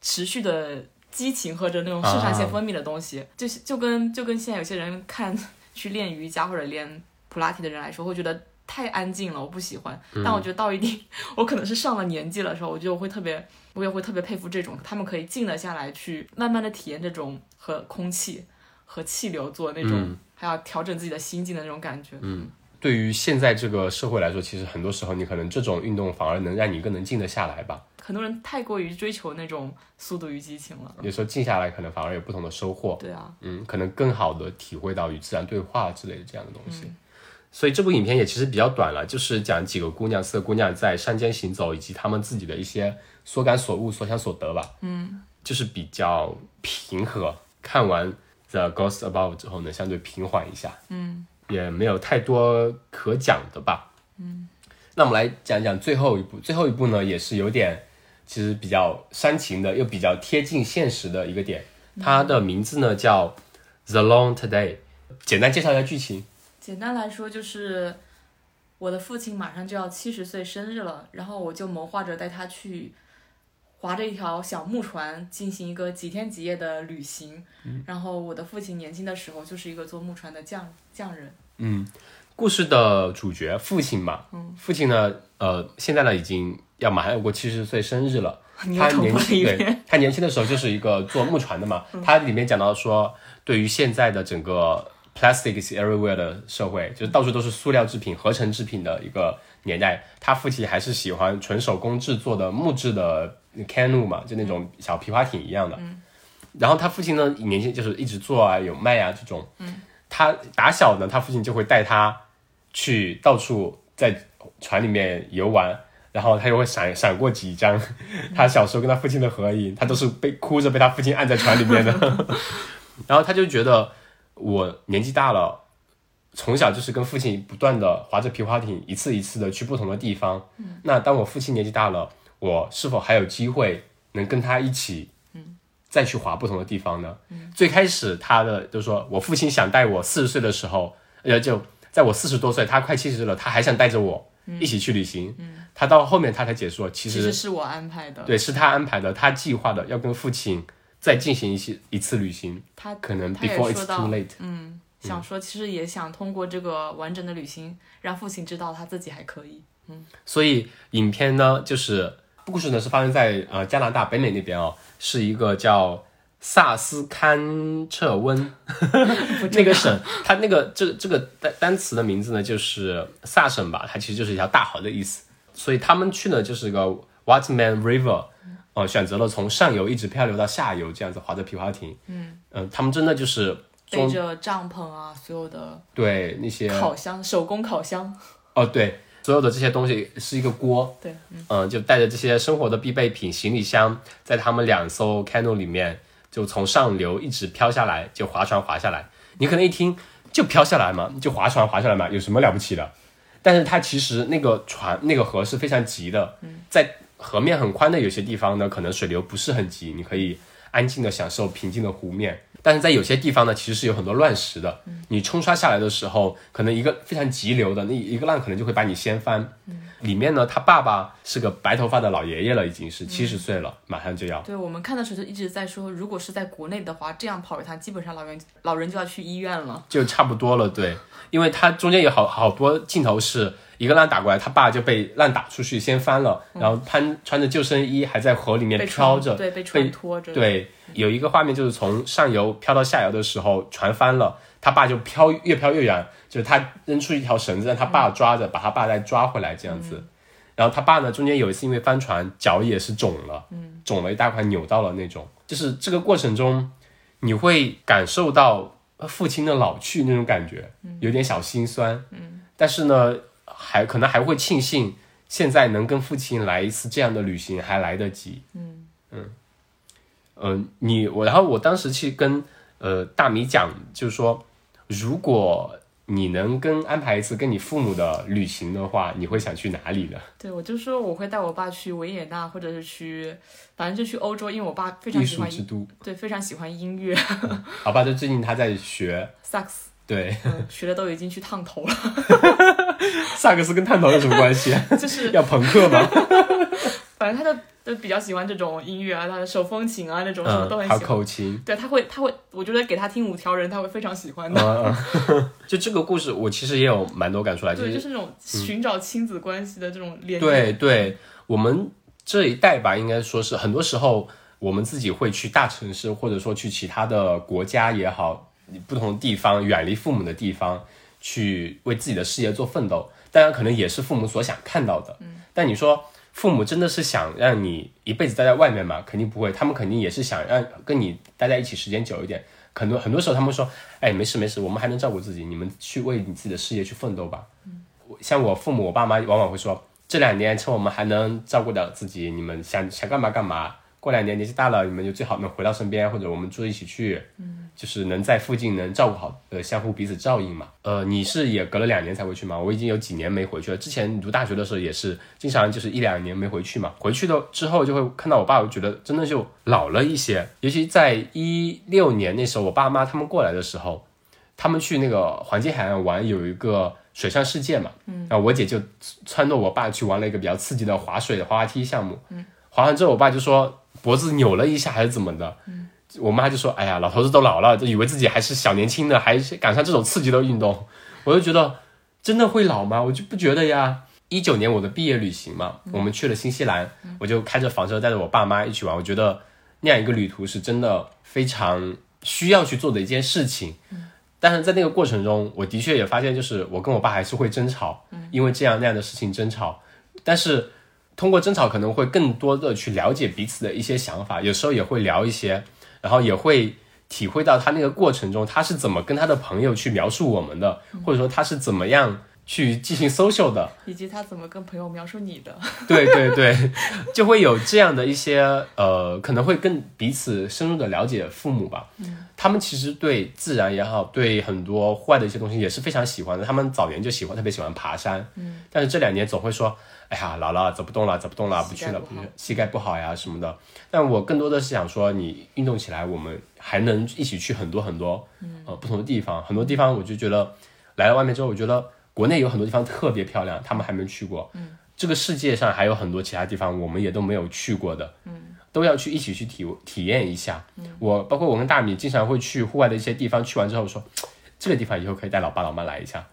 S2: 持续的激情或者那种肾上腺分泌的东西，就是就跟就跟现在有些人看去练瑜伽或者练普拉提的人来说，会觉得太安静了，我不喜欢。但我觉得到一定，我可能是上了年纪的时候，我觉得我会特别，我也会特别佩服这种他们可以静得下来，去慢慢的体验这种和空气和气流做那种，还要调整自己的心境的那种感觉。嗯，
S1: 对于现在这个社会来说，其实很多时候你可能这种运动反而能让你更能静得下来吧。
S2: 很多人太过于追求那种速度与激情了。
S1: 有时候静下来，可能反而有不同的收获。
S2: 对啊，
S1: 嗯，可能更好的体会到与自然对话之类的这样的东西。所以这部影片也其实比较短了，就是讲几个姑娘，四个姑娘在山间行走，以及她们自己的一些所感所悟、所想所得吧。嗯，就是比较平和，看完《The Ghost Above》之后呢，相对平缓一下，嗯，也没有太多可讲的吧，嗯。那我们来讲讲最后一部，最后一部呢也是有点其实比较煽情的，又比较贴近现实的一个点，它的名字呢叫《The Long Today》。简单介绍一下剧情。
S2: 简单来说就是我的父亲马上就要七十岁生日了，然后我就谋划着带他去划着一条小木船进行一个几天几夜的旅行。然后我的父亲年轻的时候就是一个做木船的匠匠人。
S1: 嗯，故事的主角父亲嘛，父亲呢，呃，现在呢已经要马上要过七十岁生日了。[laughs] 他年轻，对。他年轻的时候就是一个做木船的嘛。他里面讲到说，对于现在的整个 plastic is everywhere 的社会，就是到处都是塑料制品、合成制品的一个年代，他父亲还是喜欢纯手工制作的木质的 canoe 嘛，就那种小皮划艇一样的。然后他父亲呢，年轻就是一直做啊，有卖啊这种。他打小呢，他父亲就会带他去到处在船里面游玩，然后他又会闪闪过几张他小时候跟他父亲的合影，他都是被哭着被他父亲按在船里面的。[laughs] 然后他就觉得我年纪大了，从小就是跟父亲不断的划着皮划艇，一次一次的去不同的地方。那当我父亲年纪大了，我是否还有机会能跟他一起？再去划不同的地方呢？最开始他的就说，我父亲想带我四十岁的时候，呃，就在我四十多岁，他快七十了，他还想带着我一起去旅行。他到后面他才解说，其实
S2: 其实是我安排的。
S1: 对是他安排的，他计划的要跟父亲再进行一些一次旅行，
S2: 他
S1: 可能 before it's too late。
S2: 嗯，想说其实也想通过这个完整的旅行，让父亲知道他自己还可以。
S1: 嗯所以影片呢，就是故事呢是发生在呃加拿大北美那边哦，是一个叫萨斯堪彻温 [laughs] 那个省，它那个这这个单单词的名字呢就是萨省吧，它其实就是一条大河的意思。所以他们去呢就是个 Whiteman River，呃，选择了从上游一直漂流到下游，这样子划着皮划艇。嗯他们真的就是
S2: 背着帐篷啊，所有的
S1: 对那些
S2: 烤箱、手工烤箱，
S1: 哦对，所有的这些东西是一个锅，
S2: 对，
S1: 嗯，就带着这些生活的必备品、行李箱，在他们两艘 canoe 里面，就从上流一直飘下来，就划船划下来。你可能一听就飘下来嘛，就划船划下来嘛，有什么了不起的？但是它其实那个船那个河是非常急的，在河面很宽的有些地方呢，可能水流不是很急，你可以安静的享受平静的湖面。但是在有些地方呢，其实是有很多乱石的。你冲刷下来的时候，可能一个非常急流的那一个浪，可能就会把你掀翻。里面呢，他爸爸是个白头发的老爷爷了，已经是七十岁了，马上就要。
S2: 对我们看的时候就一直在说，如果是在国内的话，这样跑一趟，基本上老人老人就要去医院了。
S1: 就差不多了，对，因为他中间有好好多镜头是一个浪打过来，他爸就被浪打出去，先翻了，然后攀穿着救生衣还在河里面
S2: 被
S1: 飘着，
S2: 对，被船拖着，，
S1: 对，有一个画面就是从上游飘到下游的时候，船翻了，他爸就飘越飘越远，就是他扔出一条绳子让他爸抓着，把他爸再抓回来这样子。然后他爸呢，中间有一次因为翻船，脚也是肿了，肿了一大块，扭到了那种。就是这个过程中，你会感受到父亲的老去那种感觉，有点小心酸。但是呢，还可能还会庆幸现在能跟父亲来一次这样的旅行还来得及。嗯，你我，然后我当时去跟呃大米讲，就是说，如果你能跟安排一次跟你父母的旅行的话，你会想去哪里呢？
S2: 对我就说我会带我爸去维也纳，或者是去，反正就去欧洲，因为我爸非常喜欢
S1: 术之都，
S2: 对，非常喜欢音乐，
S1: 好吧，就最近他在学，
S2: 萨克斯，
S1: 对，
S2: 嗯学的都已经去烫头了，[laughs]
S1: 萨克斯跟烫头有什么关系？
S2: 就是
S1: 要朋克吗？[laughs]
S2: 反正他就都比较喜欢这种音乐啊，他的手风琴啊那种什么都很喜欢。
S1: 口琴。
S2: 对，他会，他会，我觉得给他听五条人，他会非常喜欢的。[laughs]
S1: 就这个故事，我其实也有蛮多感触来，就
S2: 对，就是那种寻找亲子关系的这种连接。
S1: 对对，我们这一代吧，应该说是很多时候我们自己会去大城市，或者说去其他的国家也好，不同的地方，远离父母的地方，去为自己的事业做奋斗。当然，可能也是父母所想看到的。嗯，但你说父母真的是想让你一辈子待在外面吗？肯定不会，他们肯定也是想让跟你待在一起时间久一点。很多很多时候，他们说：“哎，没事没事，我们还能照顾自己，你们去为你自己的事业去奋斗吧。”像我父母，我爸妈往往会说，这两年趁我们还能照顾到自己，你们想想干嘛干嘛，过两年年纪大了，你们就最好能回到身边，或者我们住一起去，嗯，就是能在附近能照顾好，呃，相互彼此照应嘛。呃，你是也隔了两年才回去吗？我已经有几年没回去了。之前读大学的时候也是经常就是一两年没回去嘛。回去的之后就会看到我爸，我觉得真的就老了一些。尤其在一六年那时候，我爸妈他们过来的时候，他们去那个黄金海岸玩，有一个水上世界嘛，嗯，然后我姐就撺掇我爸去玩了一个比较刺激的划水的滑滑梯项目，嗯，滑完之后，我爸就说。脖子扭了一下还是怎么的？我妈就说：“哎呀，老头子都老了，就以为自己还是小年轻的，还赶上这种刺激的运动。”我就觉得真的会老吗？我就不觉得呀。一九年我的毕业旅行嘛，我们去了新西兰，我就开着房车带着我爸妈一起玩。我觉得那样一个旅途是真的非常需要去做的一件事情。但是在那个过程中，我的确也发现，就是我跟我爸还是会争吵，因为这样那样的事情争吵。但是。通过争吵可能会更多的去了解彼此的一些想法，有时候也会聊一些，然后也会体会到他那个过程中他是怎么跟他的朋友去描述我们的，或者说他是怎么样去进行 social 的，
S2: 以及他怎么跟朋友描述你的。[laughs]
S1: 对对对，就会有这样的一些呃，可能会更彼此深入的了解父母吧。嗯，他们其实对自然也好，对很多户外的一些东西也是非常喜欢的。他们早年就喜欢特别喜欢爬山，嗯，但是这两年总会说。哎呀，老了走不动了，走不动了，不去了，不去，膝盖不好呀什么的。但我更多的是想说，你运动起来，我们还能一起去很多很多，呃，不同的地方。很多地方我就觉得，来了外面之后，我觉得国内有很多地方特别漂亮，他们还没去过。嗯，这个世界上还有很多其他地方，我们也都没有去过的。嗯，都要去一起去体体验一下。嗯，我包括我跟大米经常会去户外的一些地方，去完之后说，这个地方以后可以带老爸老妈来一下。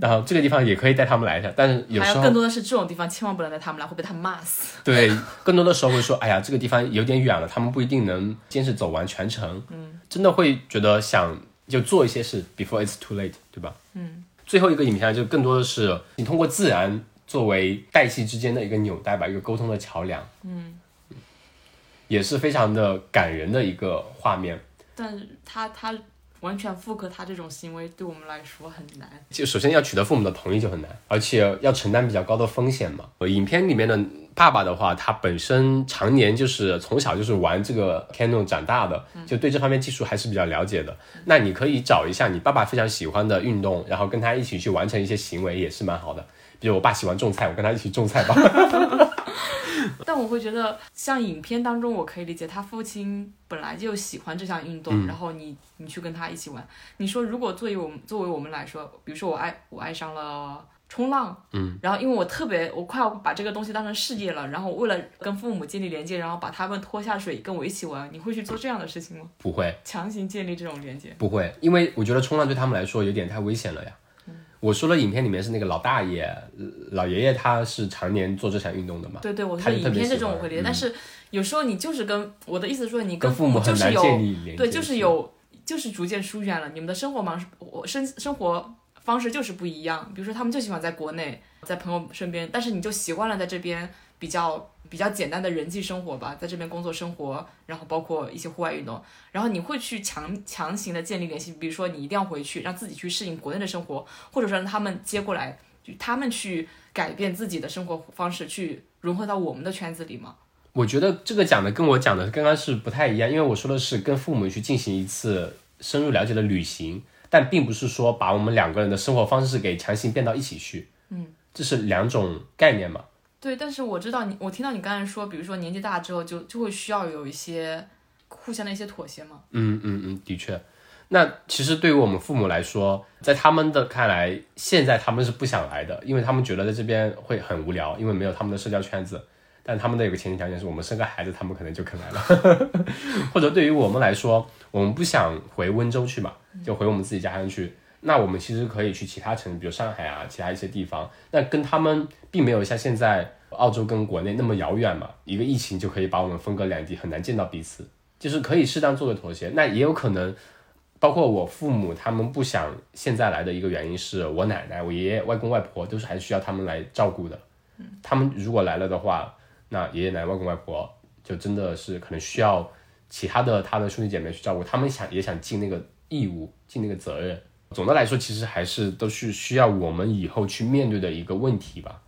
S1: 然后这个地方也可以带他们来一下，但是有时候
S2: 更多的是这种地方千万不能带他们来，会被他们骂死。[laughs]
S1: 对，更多的时候会说，哎呀，这个地方有点远了，他们不一定能坚持走完全程。嗯，真的会觉得想就做一些事，before it's too late，对吧？嗯。最后一个影片就更多的是你通过自然作为代际之间的一个纽带吧，一个沟通的桥梁。嗯。也是非常的感人的一个画面。
S2: 但是他他。完全复刻他这种行为，对我们来说很难。
S1: 就首先要取得父母的同意就很难，而且要承担比较高的风险嘛。影片里面的爸爸的话，他本身常年就是从小就是玩这个 Canon 长大的，就对这方面技术还是比较了解的。那你可以找一下你爸爸非常喜欢的运动，然后跟他一起去完成一些行为，也是蛮好的。比如我爸喜欢种菜，我跟他一起种菜吧。[laughs] [laughs]
S2: 但我会觉得，像影片当中，我可以理解他父亲本来就喜欢这项运动，然后你你去跟他一起玩。你说，如果作为我们作为我们来说，比如说我爱我爱上了冲浪，嗯，然后因为我特别我快要把这个东西当成事业了，然后为了跟父母建立连接，然后把他们拖下水跟我一起玩，你会去做这样的事情吗？
S1: 不会，
S2: 强行建立这种连接，
S1: 不会，因为我觉得冲浪对他们来说有点太危险了呀。我说了，影片里面是那个老大爷、老爷爷，他是常年做这项运动的嘛？
S2: 对对，我说影片这种我会理解，但是有时候你就是跟我的意思说，你
S1: 跟
S2: 父母就是有对，
S1: 就
S2: 是有就是逐渐疏远了，你们的生活方式，我生生活方式就是不一样。比如说他们就喜欢在国内，在朋友身边，但是你就习惯了在这边比较。比较简单的人际生活吧，在这边工作生活，然后包括一些户外运动，然后你会去强强行的建立联系，比如说你一定要回去，让自己去适应国内的生活，或者说让他们接过来，就他们去改变自己的生活方式，去融合到我们的圈子里吗？
S1: 我觉得这个讲的跟我讲的刚刚是不太一样，因为我说的是跟父母去进行一次深入了解的旅行，但并不是说把我们两个人的生活方式给强行变到一起去，嗯，这是两种概念嘛。
S2: 对，但是我知道你，我听到你刚才说，比如说年纪大之后，就就会需要有一些互相的一些妥协嘛。
S1: 嗯嗯嗯，的确。那其实对于我们父母来说，在他们的看来，现在他们是不想来的，因为他们觉得在这边会很无聊，因为没有他们的社交圈子。但他们的有个前提条件是我们生个孩子，他们可能就肯来了。或者对于我们来说，我们不想回温州去嘛，就回我们自己家乡去。那我们其实可以去其他城市，比如上海啊，其他一些地方。那跟他们并没有像现在澳洲跟国内那么遥远嘛，一个疫情就可以把我们分隔两地，很难见到彼此。就是可以适当做个妥协。那也有可能，包括我父母他们不想现在来的一个原因是我奶奶、我爷爷、外公外婆都是还需要他们来照顾的。他们如果来了的话，那爷爷奶奶、外公外婆就真的是可能需要其他的他的兄弟姐妹去照顾。他们想也想尽那个义务，尽那个责任。总的来说，其实还是都是需要我们以后去面对的一个问题吧。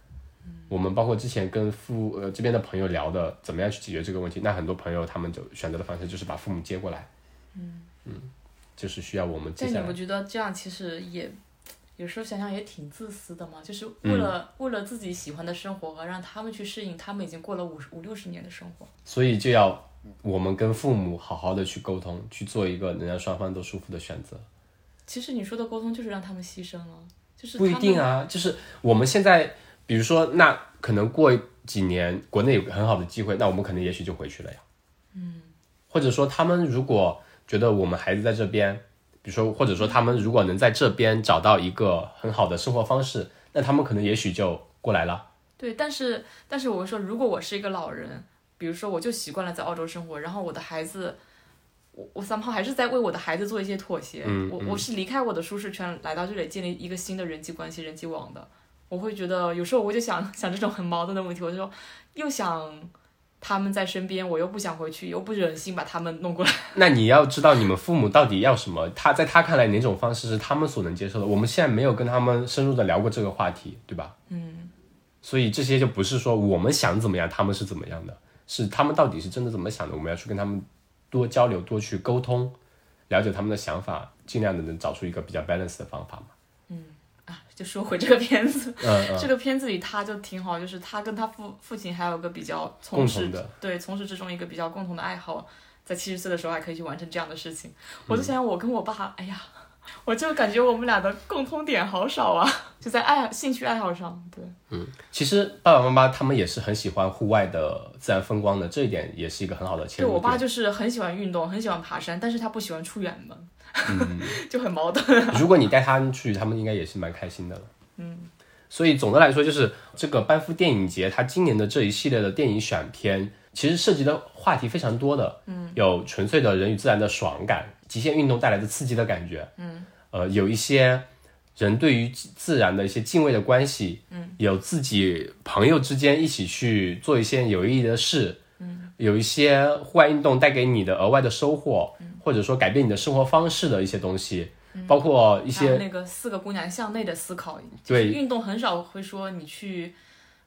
S1: 我们包括之前跟父呃这边的朋友聊的，怎么样去解决这个问题？那很多朋友他们就选择的方式就是把父母接过来，嗯嗯就是需要我们接下来
S2: 但你不。觉得这样其实也有时候想想也挺自私的吗？就是为了、为了自己喜欢的生活和让他们去适应他们已经过了五十五六十年的生活。
S1: 所以就要我们跟父母好好的去沟通，去做一个能让双方都舒服的选择。
S2: 其实你说的沟通就是让他们牺牲了，就是
S1: 不一。定啊，就是我们现在，比如说，那可能过几年国内有个很好的机会，那我们可能也许就回去了呀。嗯，或者说他们如果觉得我们孩子在这边，比如说，或者说他们如果能在这边找到一个很好的生活方式，那他们可能也许就过来了。
S2: 对，但是但是我说，如果我是一个老人，比如说我就习惯了在澳洲生活，然后我的孩子，我我 somehow 还是在为我的孩子做一些妥协。
S1: 嗯
S2: 我我是离开我的舒适圈来到这里建立一个新的人际关系、人际网的。我会觉得有时候我就想 [laughs] 想这种很矛盾的问题，我就说又想他们在身边，我又不想回去，又不忍心把他们弄过来。[laughs]
S1: 那你要知道你们父母到底要什么，他在他看来哪种方式是他们所能接受的。我们现在没有跟他们深入的聊过这个话题，对吧？嗯，所以这些就不是说我们想怎么样，他们是怎么样的，是他们到底是真的怎么想的，我们要去跟他们多交流，多去沟通，了解他们的想法，尽量的能找出一个比较 balance 的方法嘛。
S2: 嗯啊，就说回这个片子，
S1: 嗯嗯，[laughs]
S2: 这个片子里他就挺好，就是他跟他父父亲还有个比较从事
S1: 共同的，
S2: 对从事之中一个比较共同的爱好，在七十岁的时候还可以去完成这样的事情。我就想想我跟我爸，哎呀，我就感觉我们俩的共通点好少啊，就在爱兴趣爱好上，对，嗯
S1: 其实爸爸妈妈他们也是很喜欢户外的自然风光的，这一点也是一个很好的切入点。
S2: 对我爸就是很喜欢运动，很喜欢爬山，但是他不喜欢出远门，
S1: 嗯 [laughs]
S2: 就很矛盾。
S1: 如果你带他们去，他们应该也是蛮开心的了。嗯，所以总的来说，就是这个班夫电影节，它今年的这一系列的电影选片，其实涉及的话题非常多的。嗯，有纯粹的人与自然的爽感，极限运动带来的刺激的感觉。嗯，呃，有一些人对于自然的一些敬畏的关系。嗯，有自己朋友之间一起去做一些有意义的事。嗯，有一些户外运动带给你的额外的收获，或者说改变你的生活方式的一些东西。包括一些
S2: 那个四个姑娘向内的思考，就是
S1: 对
S2: 运动很少会说你去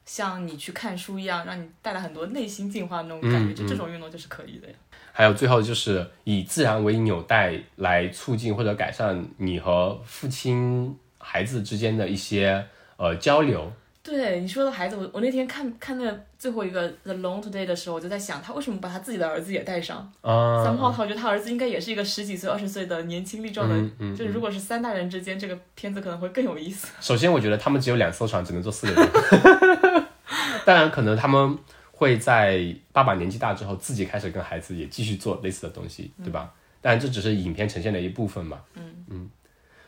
S2: 像你去看书一样，让你带来很多内心进化的那种感觉，
S1: 嗯
S2: 就这种运动就是可以的呀。
S1: 还有最后就是以自然为纽带来促进或者改善你和父亲、孩子之间的一些呃交流。
S2: 对你说的孩子，我我那天看看那最后一个《The Long Today》的时候，我就在想，他为什么把他自己的儿子也带上？
S1: 啊、
S2: 三炮，他我觉得他儿子应该也是一个十几岁、二十岁的年轻力壮的，
S1: 嗯嗯
S2: 就是如果是三代人之间，这个片子可能会更有意思。
S1: 首先，我觉得他们只有两艘船，只能坐四个人。[laughs] 当然，可能他们会在爸爸年纪大之后，自己开始跟孩子也继续做类似的东西，对吧？当然，这只是影片呈现的一部分嘛。嗯嗯。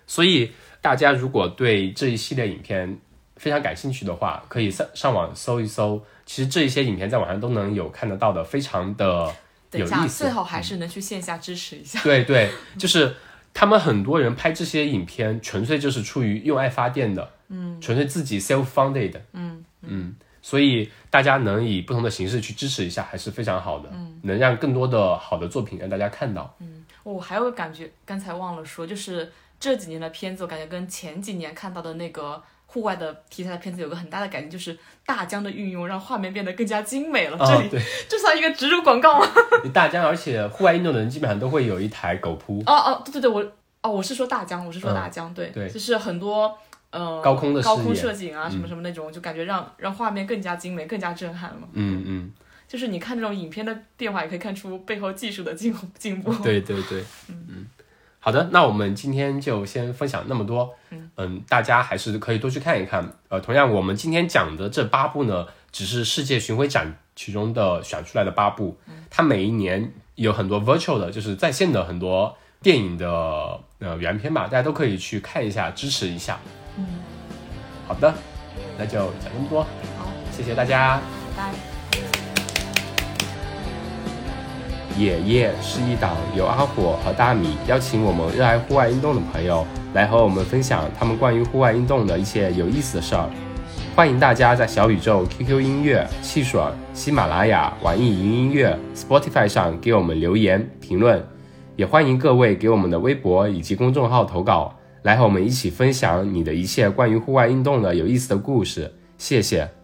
S1: 所以，大家如果对这一系列影片非常感兴趣的话，可以上上网搜一搜。其实这一些影片在网上都能有看得到的，非常的有意思
S2: 最。好还是能去线下支持一下。
S1: 对对，就是他们很多人拍这些影片，纯粹就是出于用爱发电的，嗯，纯粹自己 self funded，嗯嗯，所以大家能以不同的形式去支持一下，还是非常好的，嗯，能让更多的好的作品让大家看到。
S2: 嗯我还有个感觉，刚才忘了说，就是这几年的片子，我感觉跟前几年看到的那个户外的题材的片子有个很大的改进，就是大疆的运用让画面变得更加精美了。这
S1: 啊，
S2: 里、
S1: 对，[laughs]
S2: 这算一个植入广告吗？[laughs]
S1: 你大疆，而且户外运动的人基本上都会有一台狗扑，
S2: 哦哦，对对对，我哦我是说大疆，我是说大疆，对
S1: 对
S2: 就是很多呃
S1: 高空的视
S2: 高空
S1: 野
S2: 摄景啊，什么什么那种，就感觉让让画面更加精美，更加震撼了。
S1: 嗯嗯，
S2: 就是你看这种影片的变化，也可以看出背后技术的进进步。[laughs]
S1: 对对对，嗯。好的，那我们今天就先分享那么多。嗯大家还是可以多去看一看。呃，同样，我们今天讲的这八部呢，只是世界巡回展其中的选出来的八部。它每一年有很多 virtual 的，就是在线的很多电影的呃原片吧，大家都可以去看一下，支持一下。
S2: 嗯，
S1: 好的，那就讲这么多，
S2: 好，
S1: 谢谢大家。
S2: 拜拜。
S1: 野夜是一档由阿火和大米邀请我们热爱户外运动的朋友来和我们分享他们关于户外运动的一些有意思的事儿。欢迎大家在小宇宙、QQ 音乐、汽水、喜马拉雅、网易云音乐、Spotify 上给我们留言评论，也欢迎各位给我们的微博以及公众号投稿，来和我们一起分享你的一切关于户外运动的有意思的故事。谢谢。